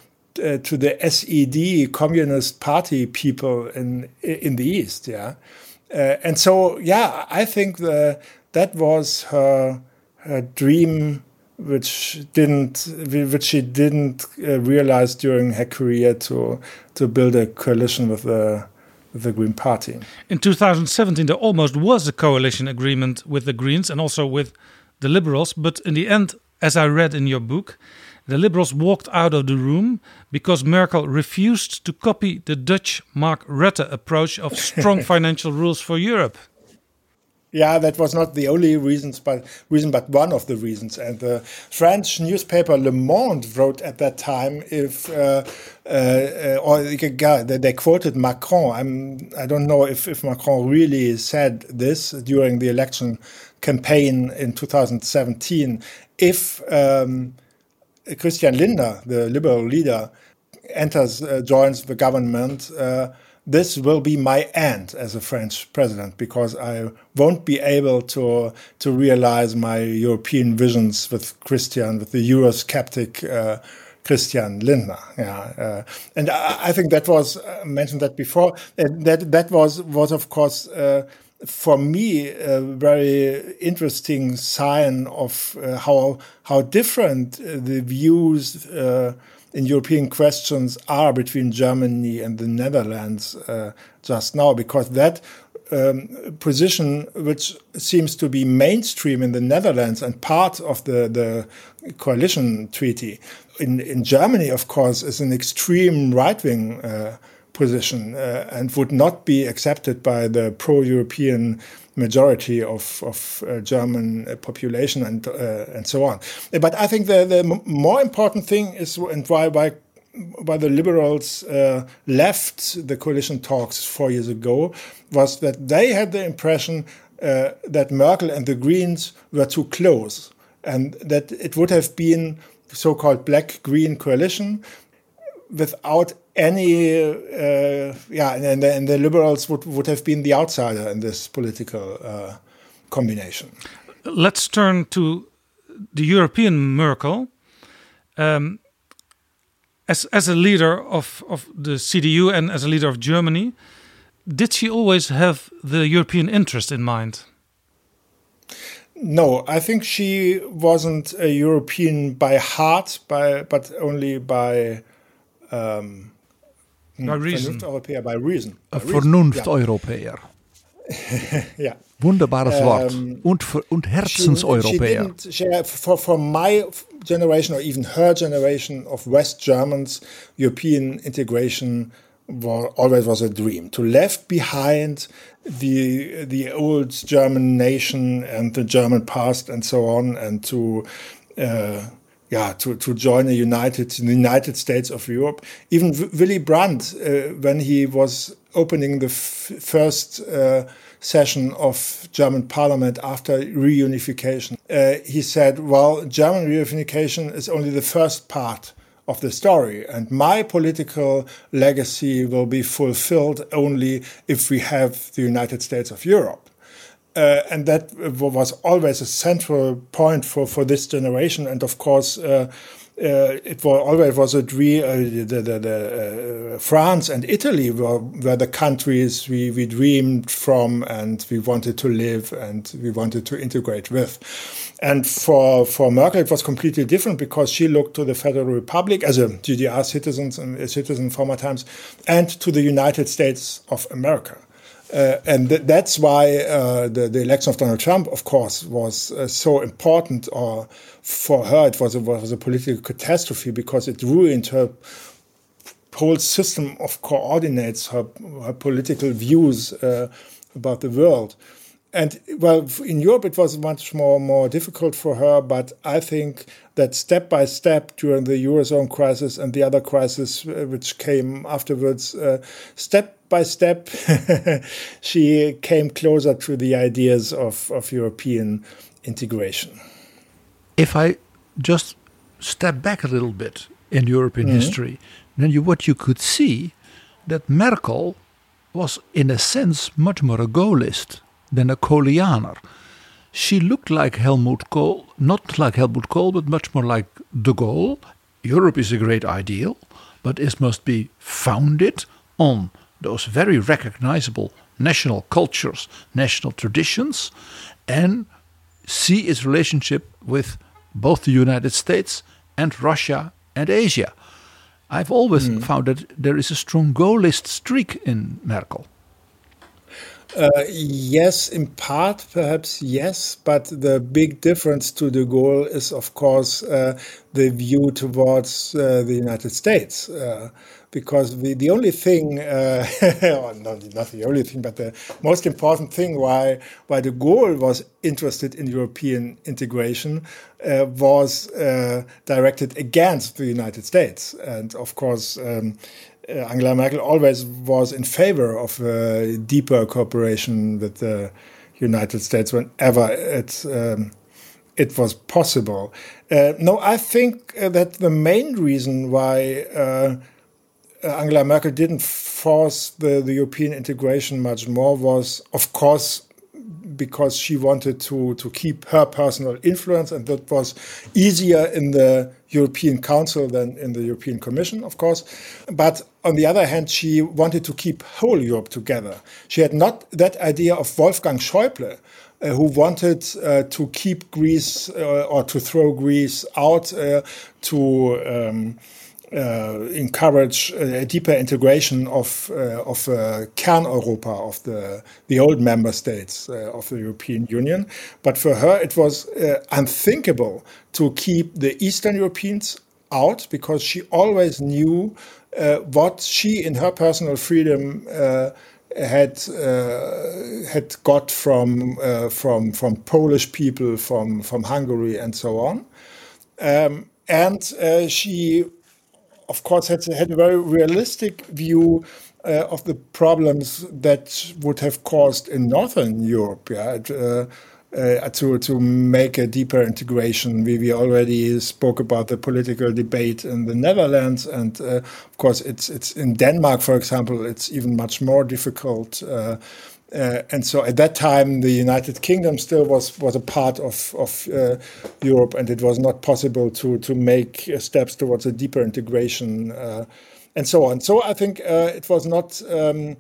[SPEAKER 2] uh, to the SED Communist Party people in in the East, yeah, uh, and so yeah, I think the that was her her dream, which didn't which she didn't uh, realize during her career to to build a coalition with the the Green Party.
[SPEAKER 4] In 2017, there almost was a coalition agreement with the Greens and also with the Liberals, but in the end, as I read in your book, the Liberals walked out of the room because Merkel refused to copy the Dutch Mark Rutte approach of strong financial rules for Europe.
[SPEAKER 2] Yeah, that was not the only reasons, but reason, but one of the reasons. And the French newspaper Le Monde wrote at that time, if uh, uh, or they quoted Macron. I'm, I don't know if, if Macron really said this during the election campaign in 2017. If um, Christian Lindner, the liberal leader, enters, uh, joins the government. Uh, this will be my end as a French president because I won't be able to to realize my European visions with Christian, with the Eurosceptic uh, Christian Lindner. Yeah, uh, and I, I, think that was uh, mentioned that before. That that was was of course. Uh, for me, a very interesting sign of uh, how how different uh, the views in European questions are between Germany and the Netherlands uh, just now, because that um, position which seems to be mainstream in the Netherlands and part of the, the coalition treaty. In, in Germany, of course, is an extreme right wing uh, position uh, and would not be accepted by the pro European majority of, of uh, German population and uh, and so on. But I think the, the more important thing is and why why why the liberals uh, left the coalition talks four years ago was that they had the impression uh, that Merkel and the Greens were too close and that it would have been so-called black-green coalition without any, uh, yeah, and the, and the, liberals would, would have been the outsider in this political uh, combination.
[SPEAKER 4] Let's turn to the European Merkel. Um, as as a leader of of the CDU and as a leader of Germany, did she always have the European interest in mind?
[SPEAKER 2] No, I think she wasn't a European by heart, by but only by um,
[SPEAKER 4] by reason.
[SPEAKER 2] Europäer, by reason.
[SPEAKER 5] Vernunft-Europäer.
[SPEAKER 2] ja.
[SPEAKER 5] Wunderbares Wort. Um, und, und Herzenseuropäer.
[SPEAKER 2] For, for my generation or even her generation of West Germans, European integration was, always was a dream. To left behind the the old German nation and the German past and so on, and to uh, yeah, to, to join a united the United States of Europe. Even w Willy Brandt, uh, when he was opening the first uh, session of German Parliament after reunification, uh, he said, "Well, German reunification is only the first part." Of the story, and my political legacy will be fulfilled only if we have the United States of Europe. Uh, and that was always a central point for, for this generation. And of course, uh, uh, it was always was a dream. Uh, the, the, the uh, France and Italy were, were the countries we, we dreamed from, and we wanted to live and we wanted to integrate with. And for for Merkel, it was completely different because she looked to the Federal Republic as a GDR citizen, a citizen former times, and to the United States of America. Uh, and th that's why uh, the, the, election of Donald Trump, of course, was uh, so important. Or for her, it was a, was a political catastrophe because it ruined her whole system of coordinates, her, her political views uh, about the world. And well, in Europe, it was much more more difficult for her. But I think that step by step during the eurozone crisis and the other crisis uh, which came afterwards, uh, step by step, she came closer to the ideas of, of European integration.
[SPEAKER 5] If I just step back a little bit in European mm -hmm. history, then you, what you could see that Merkel was, in a sense, much more a Gaullist than a Kohlianer. She looked like Helmut Kohl, not like Helmut Kohl, but much more like de Gaulle. Europe is a great ideal, but it must be founded on those very recognizable national cultures, national traditions, and see its relationship with both the United States and Russia and Asia. I've always mm. found that there is a strong Gaullist streak in Merkel.
[SPEAKER 2] Uh, yes, in part, perhaps yes, but the big difference to de Gaulle is, of course, uh, the view towards uh, the United States. Uh, because the, the only thing, uh, not, not the only thing, but the most important thing why, why de Gaulle was interested in European integration uh, was uh, directed against the United States. And of course, um, uh, Angela Merkel always was in favor of uh, deeper cooperation with the United States whenever it um, it was possible. Uh, no, I think that the main reason why uh, Angela Merkel didn't force the, the European integration much more was, of course, because she wanted to, to keep her personal influence, and that was easier in the European Council than in the European Commission, of course. But on the other hand, she wanted to keep whole Europe together. She had not that idea of Wolfgang Schäuble, uh, who wanted uh, to keep Greece uh, or to throw Greece out uh, to. Um, uh, encourage a deeper integration of uh, of uh, Kern Europa of the the old member states uh, of the European Union. But for her, it was uh, unthinkable to keep the Eastern Europeans out because she always knew uh, what she, in her personal freedom, had had got from from from Polish people, from from Hungary, and so on. Um, and she of course, had, had a very realistic view uh, of the problems that would have caused in Northern Europe. Yeah, uh, uh, to to make a deeper integration. We, we already spoke about the political debate in the Netherlands, and uh, of course, it's it's in Denmark, for example, it's even much more difficult. Uh, uh, and so at that time, the United Kingdom still was was a part of of uh, Europe, and it was not possible to to make uh, steps towards a deeper integration, uh, and so on. So I think uh, it was not um,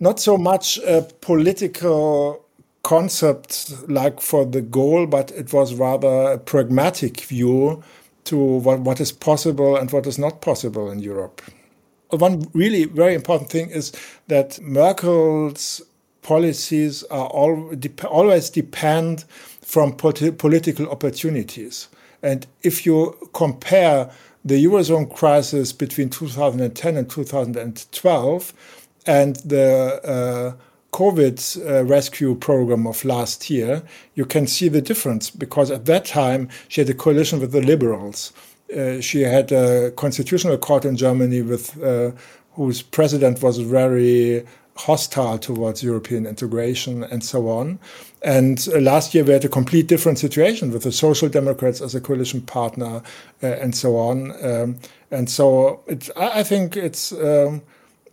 [SPEAKER 2] not so much a political concept like for de Gaulle, but it was rather a pragmatic view to what, what is possible and what is not possible in Europe. One really very important thing is that Merkel's policies are all, always depend from politi political opportunities. And if you compare the Eurozone crisis between 2010 and 2012 and the uh, COVID uh, rescue program of last year, you can see the difference because at that time she had a coalition with the liberals. Uh, she had a constitutional court in Germany with uh, whose president was very hostile towards European integration and so on. And uh, last year we had a complete different situation with the Social Democrats as a coalition partner uh, and so on. Um, and so it, I think it's um,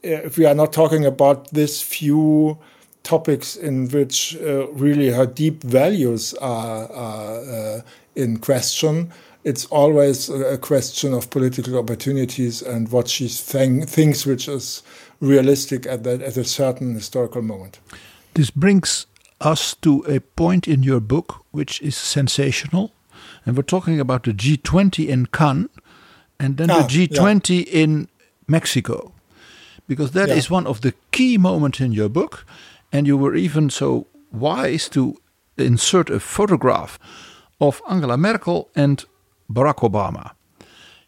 [SPEAKER 2] if we are not talking about this few topics in which uh, really her deep values are, are uh, in question. It's always a question of political opportunities and what she thinks, which is realistic at that at a certain historical moment.
[SPEAKER 5] This brings us to a point in your book which is sensational, and we're talking about the G20 in Cannes and then ah, the G20 yeah. in Mexico, because that yeah. is one of the key moments in your book, and you were even so wise to insert a photograph of Angela Merkel and Barack Obama.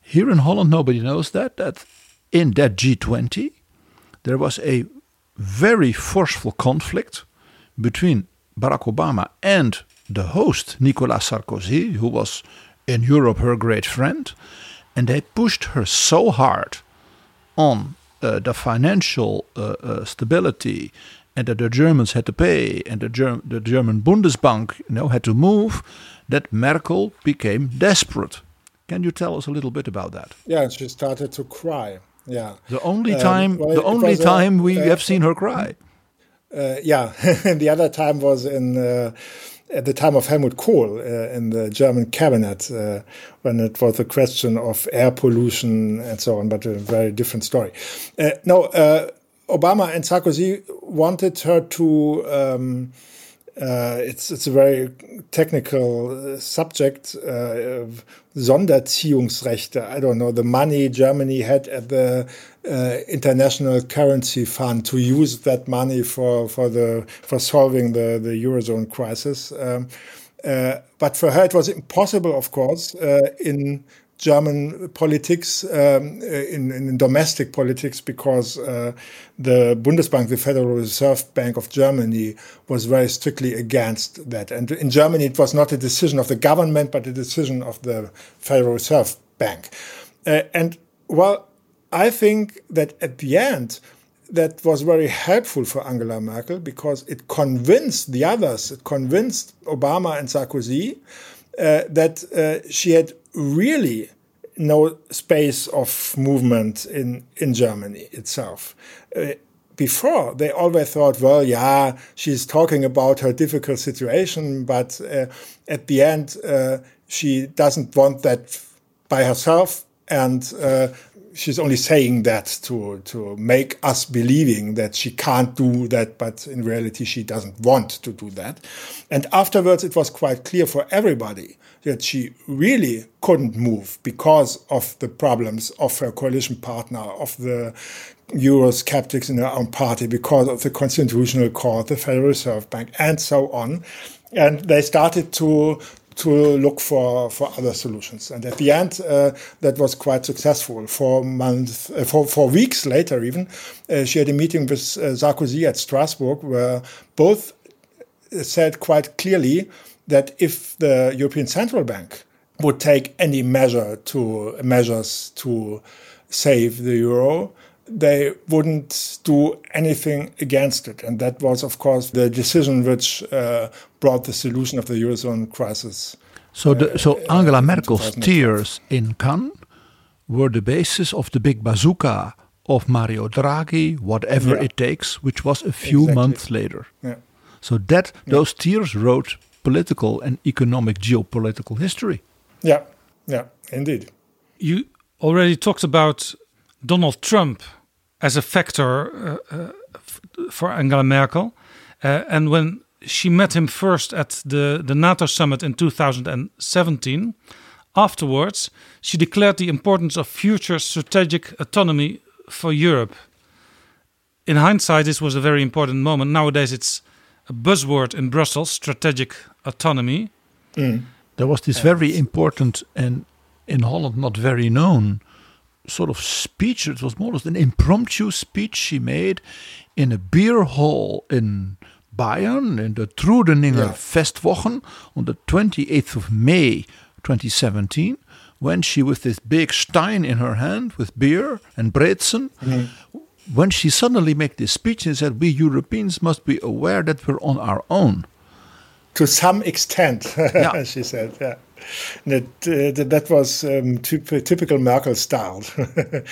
[SPEAKER 5] Here in Holland, nobody knows that that in that G20 there was a very forceful conflict between Barack Obama and the host, Nicolas Sarkozy, who was in Europe her great friend. And they pushed her so hard on uh, the financial uh, uh, stability and that the Germans had to pay and the, Germ the German Bundesbank you know, had to move that Merkel became desperate. Can you tell us a little bit about that?
[SPEAKER 2] Yeah, she started to cry. Yeah.
[SPEAKER 5] The only um, time, um, well, the only time a, we uh, have seen her cry.
[SPEAKER 2] Uh, yeah, And the other time was in uh, at the time of Helmut Kohl uh, in the German cabinet uh, when it was a question of air pollution and so on, but a very different story. Uh, no, Obama and Sarkozy wanted her to. Um, uh, it's it's a very technical uh, subject. Uh, Sonderziehungsrechte. I don't know the money Germany had at the uh, International Currency Fund to use that money for for the for solving the the eurozone crisis. Um, uh, but for her, it was impossible, of course, uh, in German politics, um, in, in, domestic politics, because uh, the Bundesbank, the Federal Reserve Bank of Germany, was very strictly against that. And in Germany, it was not a decision of the government, but a decision of the Federal Reserve Bank. Uh, and well, I think that at the end, that was very helpful for Angela Merkel because it convinced the others, it convinced Obama and Sarkozy uh, that uh, she had really no space of movement in, in Germany itself. Uh, before, they always thought, well, yeah, she's talking about her difficult situation, but uh, at the end, uh, she doesn't want that by herself. And uh, she's only saying that to to make us believing that she can't do that, but in reality she doesn't want to do that. And afterwards, it was quite clear for everybody that she really couldn't move because of the problems of her coalition partner, of the Eurosceptics in her own party, because of the Constitutional Court, the Federal Reserve Bank, and so on. And they started to to look for, for other solutions. And at the end, uh, that was quite successful. For months, uh, for, for weeks later, even, uh, she had a meeting with uh, Sarkozy at Strasbourg, where both said quite clearly that if the European Central Bank would take any measure to measures to save the euro, they wouldn't do anything against it. And that was, of course, the decision which uh, brought the solution of the Eurozone crisis.
[SPEAKER 5] So, the, so uh, Angela Merkel's tears in Cannes were the basis of the big bazooka of Mario Draghi, whatever yeah. it takes, which was a few exactly. months later.
[SPEAKER 2] Yeah.
[SPEAKER 5] So that yeah. those tears wrote political and economic geopolitical history.
[SPEAKER 2] Yeah, yeah, indeed.
[SPEAKER 4] You already talked about Donald Trump as a factor uh, uh, for Angela Merkel. Uh, and when she met him first at the, the NATO summit in 2017, afterwards, she declared the importance of future strategic autonomy for Europe. In hindsight, this was a very important moment. Nowadays, it's a buzzword in Brussels strategic autonomy.
[SPEAKER 2] Mm.
[SPEAKER 5] There was this very important and in Holland not very known sort of speech. It was more or less an impromptu speech she made in a beer hall in Bayern in the Truderinger yeah. Festwochen on the 28th of May 2017 when she with this big stein in her hand with beer and brezen mm. when she suddenly made this speech and said we Europeans must be aware that we're on our own
[SPEAKER 2] to some extent yeah. she said yeah that, uh, was um, typical Merkel style.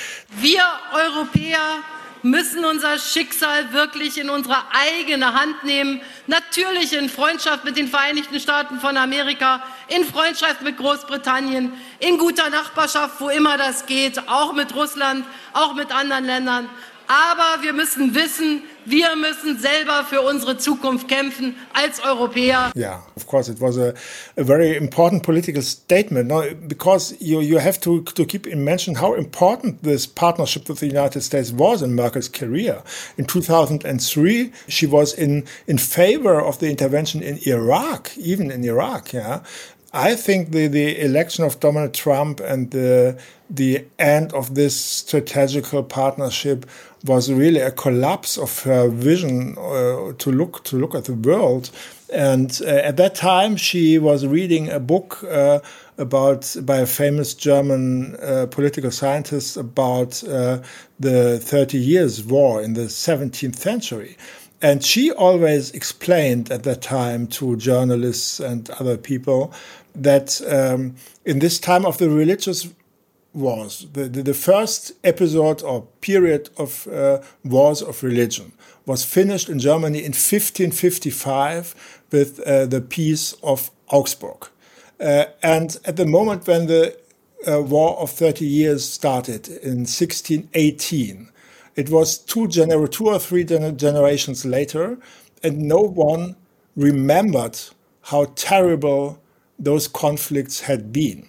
[SPEAKER 1] Wir Europäer müssen unser Schicksal wirklich in unsere eigene Hand nehmen. Natürlich in Freundschaft mit den Vereinigten Staaten von Amerika, in Freundschaft mit Großbritannien, in guter Nachbarschaft, wo immer das geht, auch mit Russland, auch mit anderen Ländern. Aber wir müssen wissen, wir müssen selber für unsere Zukunft kämpfen als Europäer.
[SPEAKER 2] Yeah, of course, it was a, a very important political statement no, because you, you have to, to keep in mention how important this partnership with the United States was in Merkel's career. In 2003, she was in, in favor of the intervention in Iraq, even in Iraq, yeah. I think the, the election of Donald Trump and the the end of this strategical partnership was really a collapse of her vision uh, to look to look at the world. And uh, at that time, she was reading a book uh, about by a famous German uh, political scientist about uh, the Thirty Years' War in the 17th century. And she always explained at that time to journalists and other people that um, in this time of the religious wars, the, the, the, first episode or period of uh, wars of religion was finished in Germany in 1555 with uh, the Peace of Augsburg. Uh, and at the moment when the uh, War of 30 Years started in 1618, it was two, gener- two or three gener- generations later, and no one remembered how terrible those conflicts had been.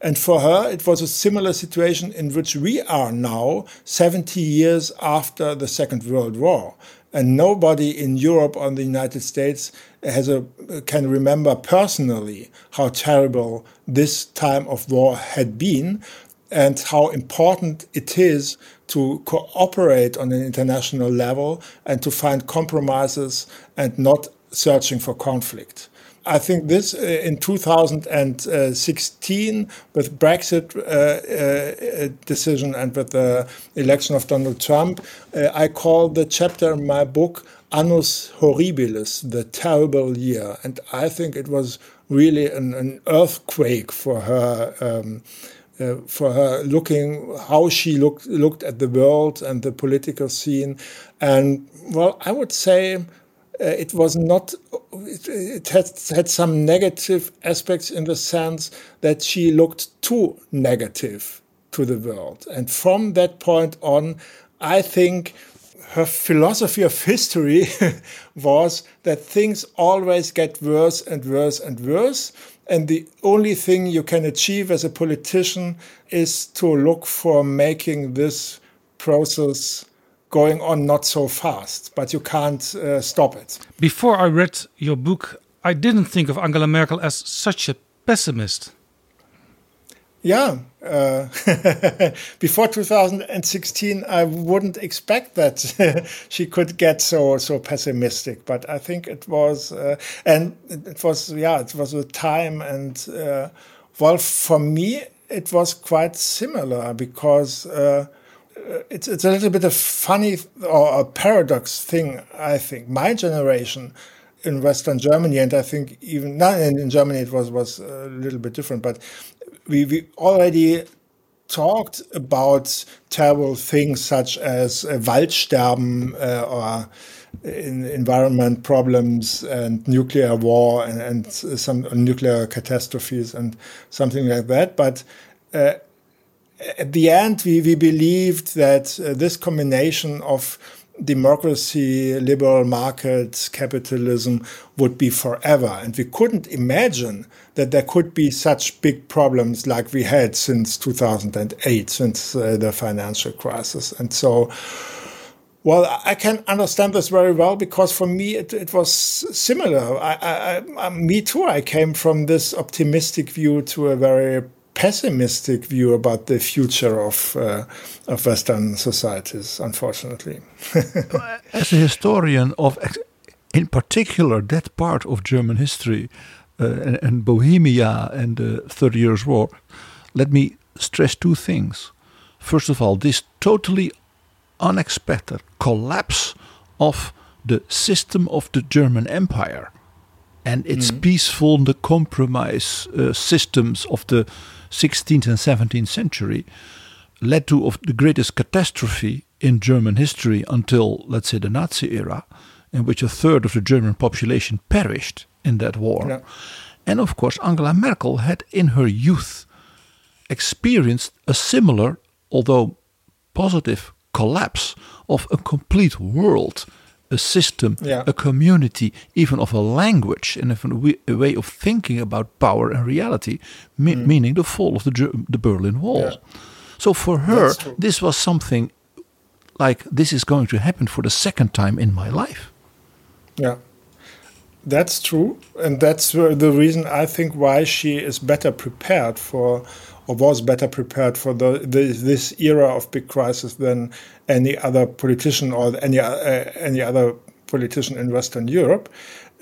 [SPEAKER 2] And for her, it was a similar situation in which we are now, 70 years after the Second World War. And nobody in Europe or in the United States has a, can remember personally how terrible this time of war had been and how important it is to cooperate on an international level and to find compromises and not searching for conflict. I think this uh, in 2016 with Brexit uh, uh, decision and with the election of Donald Trump, uh, I call the chapter in my book Annus Horribilis, the terrible year, and I think it was really an, an earthquake for her. Um, uh, for her looking how she looked looked at the world and the political scene and well i would say Uh, it was not it, it had, had some negative aspects in the sense that she looked too negative to the world. And from that point on, I think her philosophy of history was that things always get worse and worse and worse. And the only thing you can achieve as a politician is to look for making this process going on not so fast, but you can't uh, stop it.
[SPEAKER 4] Before I read your book, I didn't think of Angela Merkel as such a pessimist.
[SPEAKER 2] Yeah, uh, before 2016, I wouldn't expect that she could get so so pessimistic. But I think it was, uh, and it was, yeah, it was a time, and uh, well, for me, it was quite similar because uh, it's it's a little bit of funny or a paradox thing. I think my generation in Western Germany, and I think even not in Germany, it was was a little bit different, but we, we already talked about terrible things such as uh, Waldsterben uh, or environment problems and nuclear war and, and some nuclear catastrophes and something like that. But uh, at the end, we, we believed that uh, this combination of democracy, liberal markets, capitalism would be forever. And we couldn't imagine that there could be such big problems like we had since 2008, since uh, the financial crisis. And so, well, I can understand this very well because for me it, it was similar. I, I, I, me too. I came from this optimistic view to a very pessimistic view about the future of uh, of Western societies. Unfortunately,
[SPEAKER 5] as a historian of, in particular, that part of German history uh, and, and, Bohemia and the Thirty Years' War, let me stress two things. First of all, this totally unexpected collapse of the system of the German Empire and its mm. peaceful, the compromise uh, systems of the 16th and 17th century led to of the greatest catastrophe in German history until, let's say, the Nazi era, in which a third of the German population perished in that war. Yeah. And of course, Angela Merkel had in her youth experienced a similar, although positive, collapse of a complete world a system, yeah. a community, even of a language and of a way of thinking about power and reality, me mm. meaning the fall of the, the Berlin Wall. Yeah. So for her, this was something like this is going to happen for the second time in my life.
[SPEAKER 2] Yeah. That's true, and that's the reason I think why she is better prepared for or was better prepared for the, the, this era of big crisis than any other politician or any uh, any other politician in Western Europe.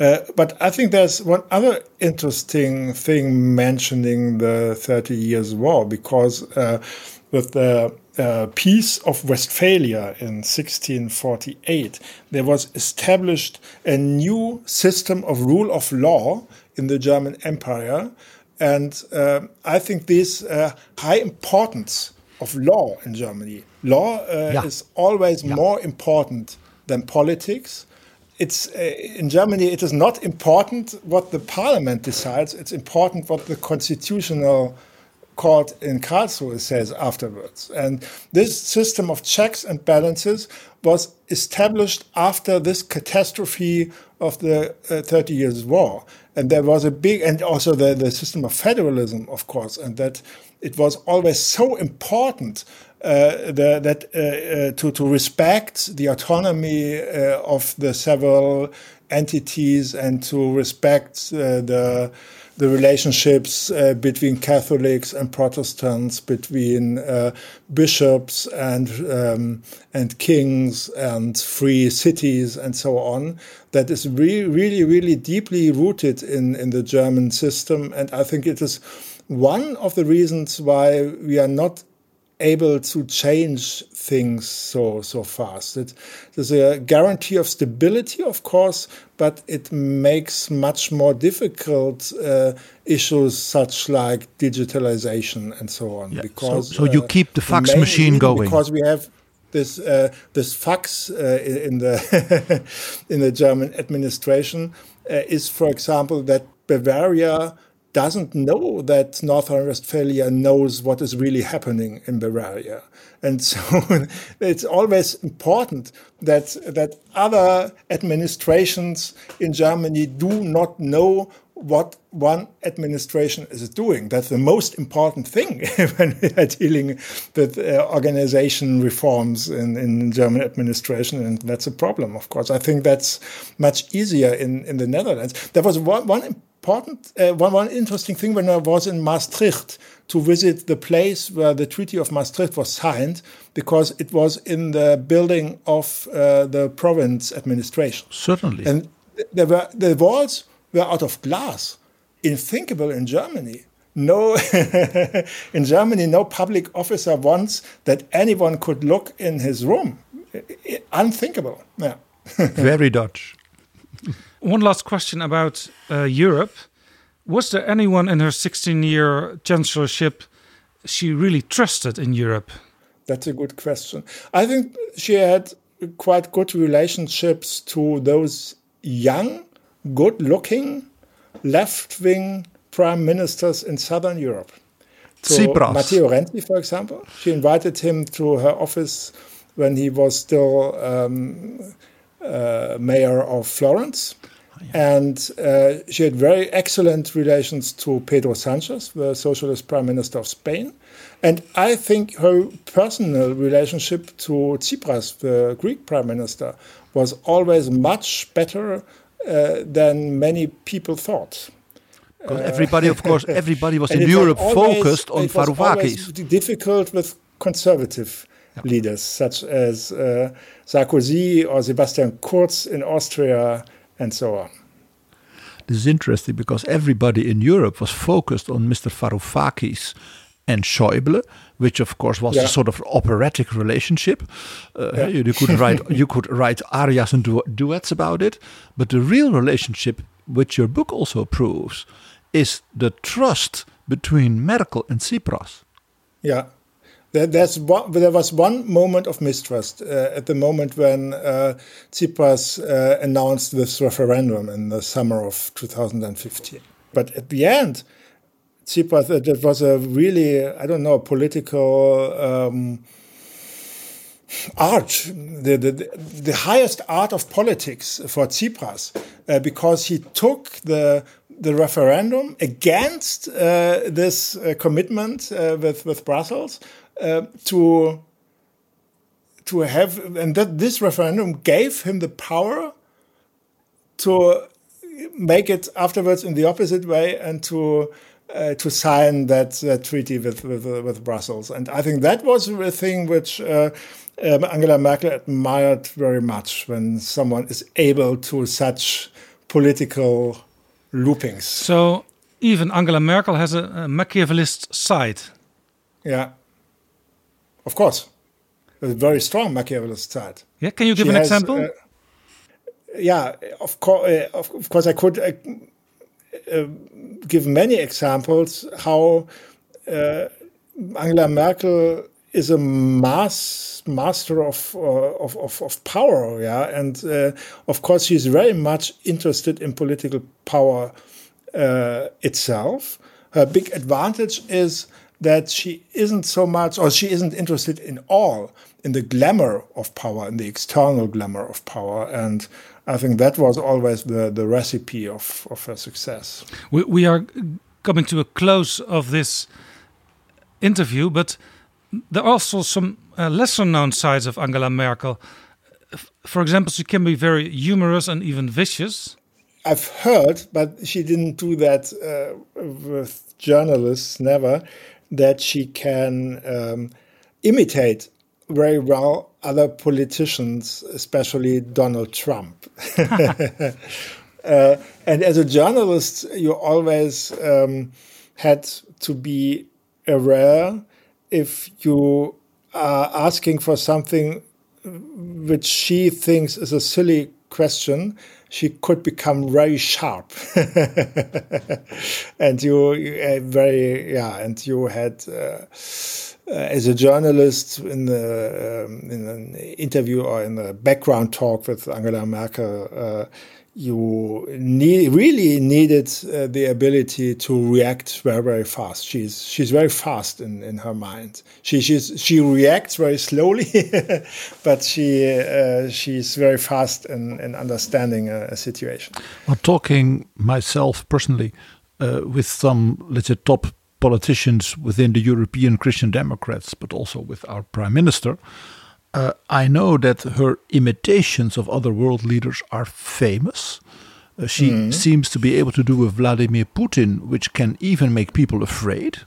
[SPEAKER 2] Uh, but I think there's one other interesting thing mentioning the Thirty Years' War because uh, with the uh, Peace of Westphalia in 1648, there was established a new system of rule of law in the German Empire and uh, I think this uh, high importance of law in Germany. Law uh, yeah. is always yeah. more important than politics. It's uh, in Germany. It is not important what the parliament decides. It's important what the constitutional court in Karlsruhe says afterwards. And this system of checks and balances was established after this catastrophe of the uh, Thirty Years' War. And there was a big and also the, the system of federalism of course and that it was always so important uh, the, that uh, uh, to, to respect the autonomy uh, of the several entities and to respect uh, the the relationships uh, between Catholics and Protestants, between uh, bishops and um, and kings and free cities and so on. That is really, really, really deeply rooted in in the German system, and I think it is one of the reasons why we are not able to change things so so fast. It, there's a guarantee of stability, of course, but it makes much more difficult uh, issues such like digitalization and so on.
[SPEAKER 5] Yeah. Because so, so you uh, keep the fax machine going
[SPEAKER 2] because we have this uh, this fax uh, in the in the German administration uh, is, for example, that Bavaria doesn't know that North Rhine-Westphalia knows what is really happening in Bavaria. And so it's always important that that other administrations in Germany do not know what one administration is doing. That's the most important thing when we are dealing with uh, organization reforms in, in German administration. And that's a problem, of course. I think that's much easier in, in the Netherlands. There was one, one important, uh, one, one interesting thing when I was in Maastricht to visit the place where the Treaty of Maastricht was signed, because it was in the building of uh, the province administration.
[SPEAKER 5] Certainly.
[SPEAKER 2] And there were the walls were out of glass. Unthinkable in Germany. No, in Germany, no public officer wants that anyone could look in his room. Unthinkable. Yeah.
[SPEAKER 5] Very Dutch.
[SPEAKER 4] One last question about uh, Europe. Was there anyone in her 16 year chancellorship she really trusted in Europe?
[SPEAKER 2] That's a good question. I think she had quite good relationships to those young good looking left wing prime ministers in southern Europe. So
[SPEAKER 5] Tsipras.
[SPEAKER 2] Matteo Renzi, for example, she invited him to her office when he was still um, uh, mayor of Florence. And uh, she had very excellent relations to Pedro Sanchez, the socialist prime minister of Spain. And I think her personal relationship to Tsipras, the Greek prime minister, was always much better than many people thought.
[SPEAKER 5] Because everybody, of course, everybody was in Europe
[SPEAKER 2] was always,
[SPEAKER 5] focused on Varoufakis.
[SPEAKER 2] difficult with conservative leaders such as uh, Sarkozy or Sebastian Kurz in Austria and so on.
[SPEAKER 5] This is interesting because everybody in Europe was focused on Mr. Varoufakis and Schäuble, which of course was
[SPEAKER 2] Yeah.
[SPEAKER 5] a sort of operatic relationship. Uh,
[SPEAKER 2] Yeah.
[SPEAKER 5] you, you could write you could write arias and du- duets about it, but the real relationship, which your book also proves, is the trust between Merkel and Tsipras.
[SPEAKER 2] Yeah. There, there's one, there was one moment of mistrust uh, at the moment when uh, Tsipras uh, announced this referendum in the summer of 2015. But at the end, Tsipras, uh, that was a really, I don't know, political um, art, the, the, the highest art of politics for Tsipras, uh, because he took the the referendum against uh, this uh, commitment uh, with with Brussels uh, to to have, and that this referendum gave him the power to make it afterwards in the opposite way and to uh, to sign that, that treaty with, with with Brussels. And I think that was a thing which uh, um, Angela Merkel admired very much when someone is able to such political loopings.
[SPEAKER 4] So even Angela Merkel has a, a Machiavellist side.
[SPEAKER 2] Yeah, of course, a very strong Machiavellist side.
[SPEAKER 4] Yeah, can you give
[SPEAKER 2] She
[SPEAKER 4] an
[SPEAKER 2] has,
[SPEAKER 4] example?
[SPEAKER 2] uh, yeah, of course, uh, of, course, I could uh, give many examples how uh, Angela Merkel is a mass master of uh, of, of of power, yeah, and uh, of course she's very much interested in political power uh, itself. Her big advantage is that she isn't so much, or she isn't interested in all in the glamour of power, in the external glamour of power, and I think that was always the the recipe of of her success.
[SPEAKER 4] We, we are coming to a close of this interview, but there are also some uh, lesser known sides of Angela Merkel. For example, she can be very humorous and even vicious.
[SPEAKER 2] I've heard, but she didn't do that uh, with journalists, never, that she can um, imitate very well other politicians, especially Donald Trump. uh, and as a journalist, you always um, had to be aware if you are asking for something which she thinks is a silly question, she could become very sharp. and you, uh, very, yeah, and you had, uh, uh, as a journalist in the um, in an interview or in a background talk with Angela Merkel, uh, you need, really needed uh, the ability to react very very fast. She's she's very fast in, in her mind. She she's, she reacts very slowly, but she uh, she's very fast in, in understanding a, a situation.
[SPEAKER 5] Well, talking myself personally uh, with some let's say top politicians within the European Christian Democrats, but also with our prime minister. Uh, I know that her imitations of other world leaders are famous. Uh, she mm. seems to be able to do a Vladimir Putin, which can even make people afraid.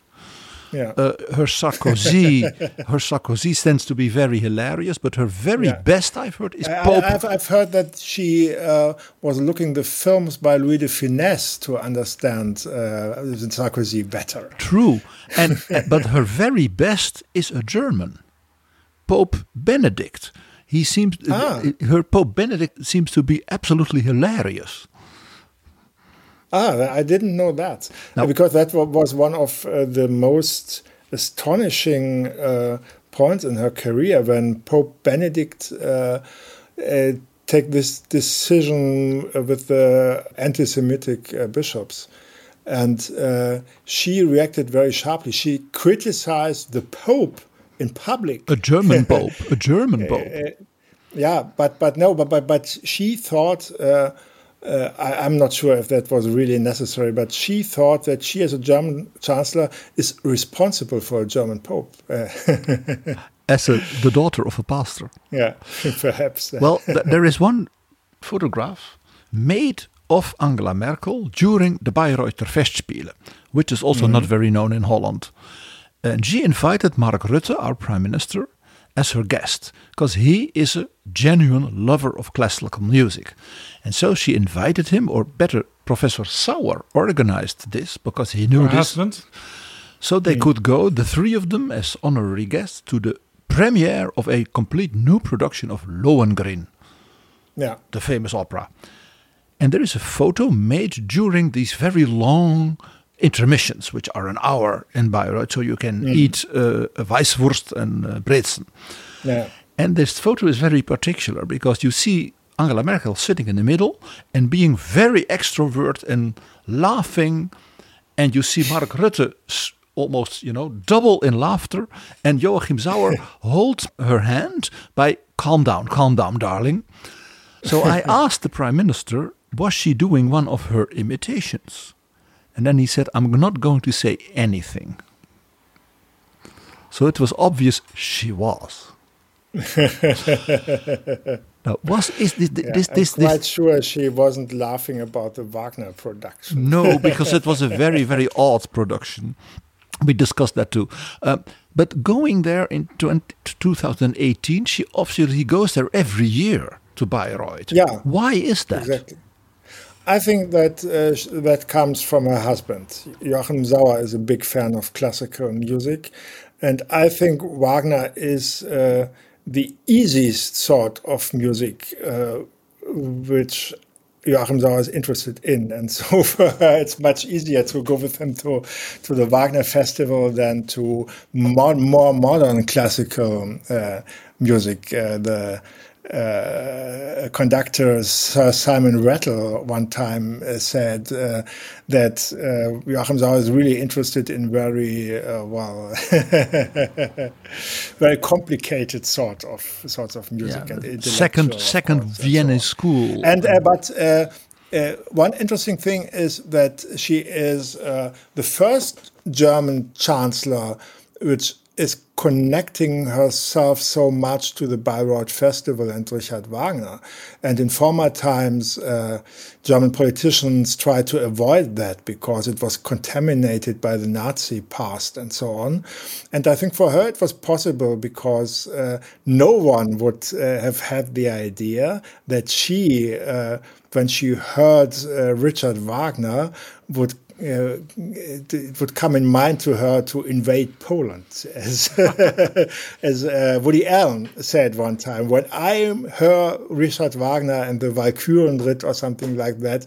[SPEAKER 2] Yeah.
[SPEAKER 5] Uh, her Sarkozy, her Sarkozy tends to be very hilarious, but her very yeah. best I've heard is
[SPEAKER 2] I,
[SPEAKER 5] Pope.
[SPEAKER 2] I've, I've heard that she uh, was looking the films by Louis de Funès to understand uh, Sarkozy better.
[SPEAKER 5] True, and but her very best is a German. Pope Benedict. He seems ah. her Pope Benedict seems to be absolutely hilarious.
[SPEAKER 2] Ah, I didn't know that because that was one of uh, the most astonishing uh, points in her career when Pope Benedict uh, uh take this decision with the anti-Semitic uh, bishops, and uh, she reacted very sharply. She criticized the Pope in public.
[SPEAKER 5] A German pope, a German uh, pope. Uh,
[SPEAKER 2] yeah, but but no, but but but she thought. Uh, I, am not sure if that was really necessary, but she thought that she, as a German chancellor, is responsible for a German pope. Uh,
[SPEAKER 5] as a, the daughter of a pastor.
[SPEAKER 2] Yeah, perhaps.
[SPEAKER 5] well, th there is one photograph made of Angela Merkel during the Bayreuther Festspiele, which is also mm -hmm. not very known in Holland. And she invited Mark Rutte, our prime minister, as her guest because he is a genuine lover of classical music. And so she invited him, or better, Professor Sauer organized this because he knew
[SPEAKER 4] her
[SPEAKER 5] this.
[SPEAKER 4] husband.
[SPEAKER 5] So they mm. could go, the three of them, as honorary guests, to the premiere of a complete new production of Lohengrin.
[SPEAKER 2] Yeah.
[SPEAKER 5] The famous opera. And there is a photo made during these very long intermissions, which are an hour in Bayreuth, so you can mm. eat uh, Weisswurst and uh, Brezen.
[SPEAKER 2] Yeah.
[SPEAKER 5] And this photo is very particular because you see Angela Merkel sitting in the middle and being very extrovert and laughing, and you see Mark Rutte almost, you know, double in laughter, and Joachim Sauer holds her hand by "Calm down, calm down, darling." So I asked the prime minister, was she doing one of her imitations? And then he said, I'm not going to say anything. So it was obvious she was. now, was is this
[SPEAKER 2] yeah,
[SPEAKER 5] this this,
[SPEAKER 2] I'm quite sure she wasn't laughing about the Wagner production.
[SPEAKER 5] No, because it was a very very odd production. We discussed that too. Uh, but going there in 20, 2018, she obviously goes there every year to Bayreuth.
[SPEAKER 2] Yeah.
[SPEAKER 5] Why is that?
[SPEAKER 2] Exactly. I think that uh, that comes from her husband. Joachim Sauer is a big fan of classical music, and I think Wagner is uh, the easiest sort of music uh, which Joachim Sauer is interested in, and so for her it's much easier to go with him to to the Wagner festival than to more, more modern classical uh, music. Uh, the uh, conductor Sir Simon Rattle one time uh, said uh, that uh, Joachim Sauer is really interested in very uh, well, very complicated sort of sorts of music
[SPEAKER 5] yeah,
[SPEAKER 2] and
[SPEAKER 5] second second Vienna so school.
[SPEAKER 2] And uh, but. one interesting thing is that she is the first German chancellor which is connecting herself so much to the Bayreuth Festival and Richard Wagner. And in former times, uh, German politicians tried to avoid that because it was contaminated by the Nazi past and so on. And I think for her it was possible because uh, no one would uh, have had the idea that she, uh, when she heard uh, Richard Wagner, would it would come in mind to her to invade Poland, as as uh, Woody Allen said one time. When I heard Richard Wagner and the Walkürenritt or something like that,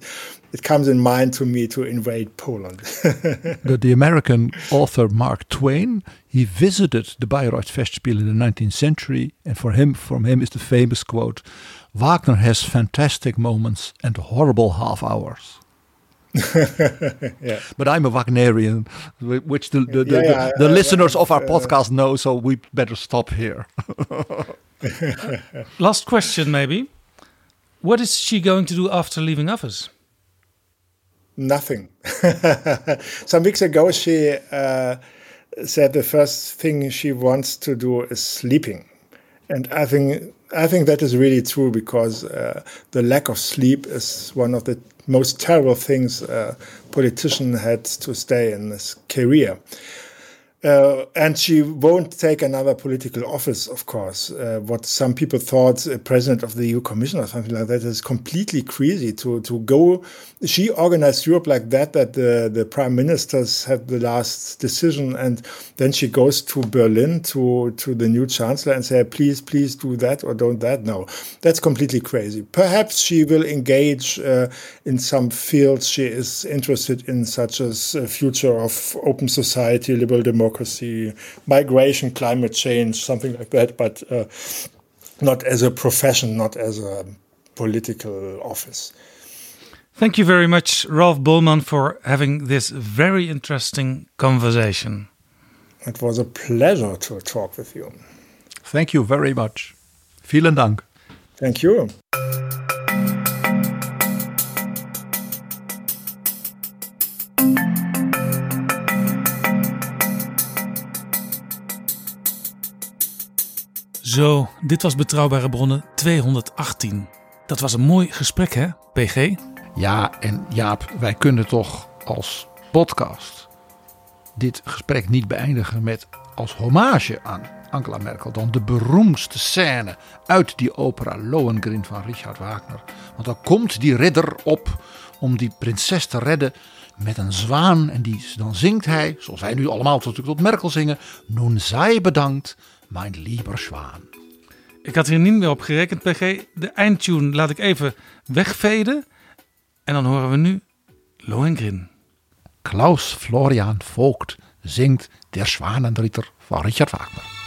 [SPEAKER 2] it comes in mind to me to invade Poland.
[SPEAKER 5] the, the, American author Mark Twain, he visited the Bayreuth Festspiel in the 19th century, and for him, from him is the famous quote, Wagner has fantastic moments and horrible half hours.
[SPEAKER 2] yeah.
[SPEAKER 5] But I'm a Wagnerian, which the, the, the,
[SPEAKER 2] Yeah, yeah,
[SPEAKER 5] the, the listeners of our podcast know, so we better stop here.
[SPEAKER 4] Last question, maybe. What is she going to do after leaving office?
[SPEAKER 2] Nothing. Some weeks ago, she uh, said the first thing she wants to do is sleeping, and I think I think that is really true because uh, the lack of sleep is one of the most terrible things a politician had to stay in his career. Uh, and she won't take another political office, of course. Uh, what some people thought, uh, president of the EU Commission or something like that, is completely crazy to to go. She organized Europe like that, that the the prime ministers have the last decision, and then she goes to Berlin to to the new chancellor and say, please, please do that or don't that. No, that's completely crazy. Perhaps she will engage uh, in some fields she is interested in, such as uh, future of open society, liberal democracy democracy, migration, climate change, something like that, but uh, not as a profession, not as a political office.
[SPEAKER 4] Thank you very much, Ralph Bollmann, for having this very interesting conversation.
[SPEAKER 2] It was a pleasure to talk with you.
[SPEAKER 5] Thank you very much. Vielen Dank.
[SPEAKER 2] Thank you.
[SPEAKER 4] Zo, dit was Betrouwbare Bronnen 218. Dat was een mooi gesprek, hè, PG?
[SPEAKER 5] Ja, en Jaap, wij kunnen toch als podcast dit gesprek niet beëindigen met als hommage aan Angela Merkel dan de beroemdste scène uit die opera Lohengrin van Richard Wagner. Want dan komt die ridder op om die prinses te redden met een zwaan en die, dan zingt hij, zoals wij nu allemaal tot, tot Merkel zingen, Nun sei bedankt, mijn lieber Zwaan.
[SPEAKER 4] Ik had hier niet meer op gerekend, PG. De eindtune laat ik even wegveden. En dan horen we nu Lohengrin.
[SPEAKER 5] Klaus Florian Vogt zingt Der Schwanenritter van Richard Wagner.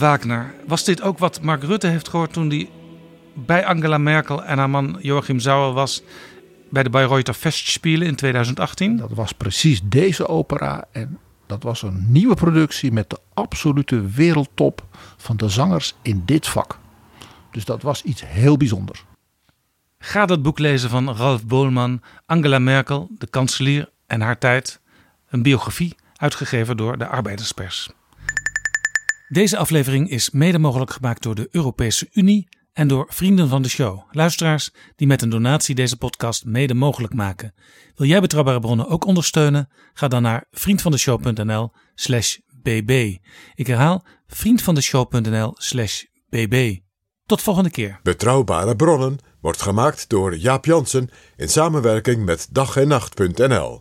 [SPEAKER 4] Wagner, was dit ook wat Mark Rutte heeft gehoord toen hij bij Angela Merkel en haar man Joachim Sauer was bij de Bayreuther Festspielen in 2018?
[SPEAKER 5] Dat was precies deze opera en dat was een nieuwe productie met de absolute wereldtop van de zangers in dit vak. Dus dat was iets heel bijzonders.
[SPEAKER 4] Ga dat boek lezen van Ralf Bohlman, Angela Merkel, de kanselier en haar tijd. Een biografie uitgegeven door de Arbeiderspers. Deze aflevering is mede mogelijk gemaakt door de Europese Unie en door vrienden van de show. Luisteraars die met een donatie deze podcast mede mogelijk maken. Wil jij betrouwbare bronnen ook ondersteunen? Ga dan naar vriendvandeshow.nl/slash bb. Ik herhaal vriendvandeshow.nl/slash bb. Tot volgende keer.
[SPEAKER 3] Betrouwbare bronnen wordt gemaakt door Jaap Jansen in samenwerking met dag en nacht.nl.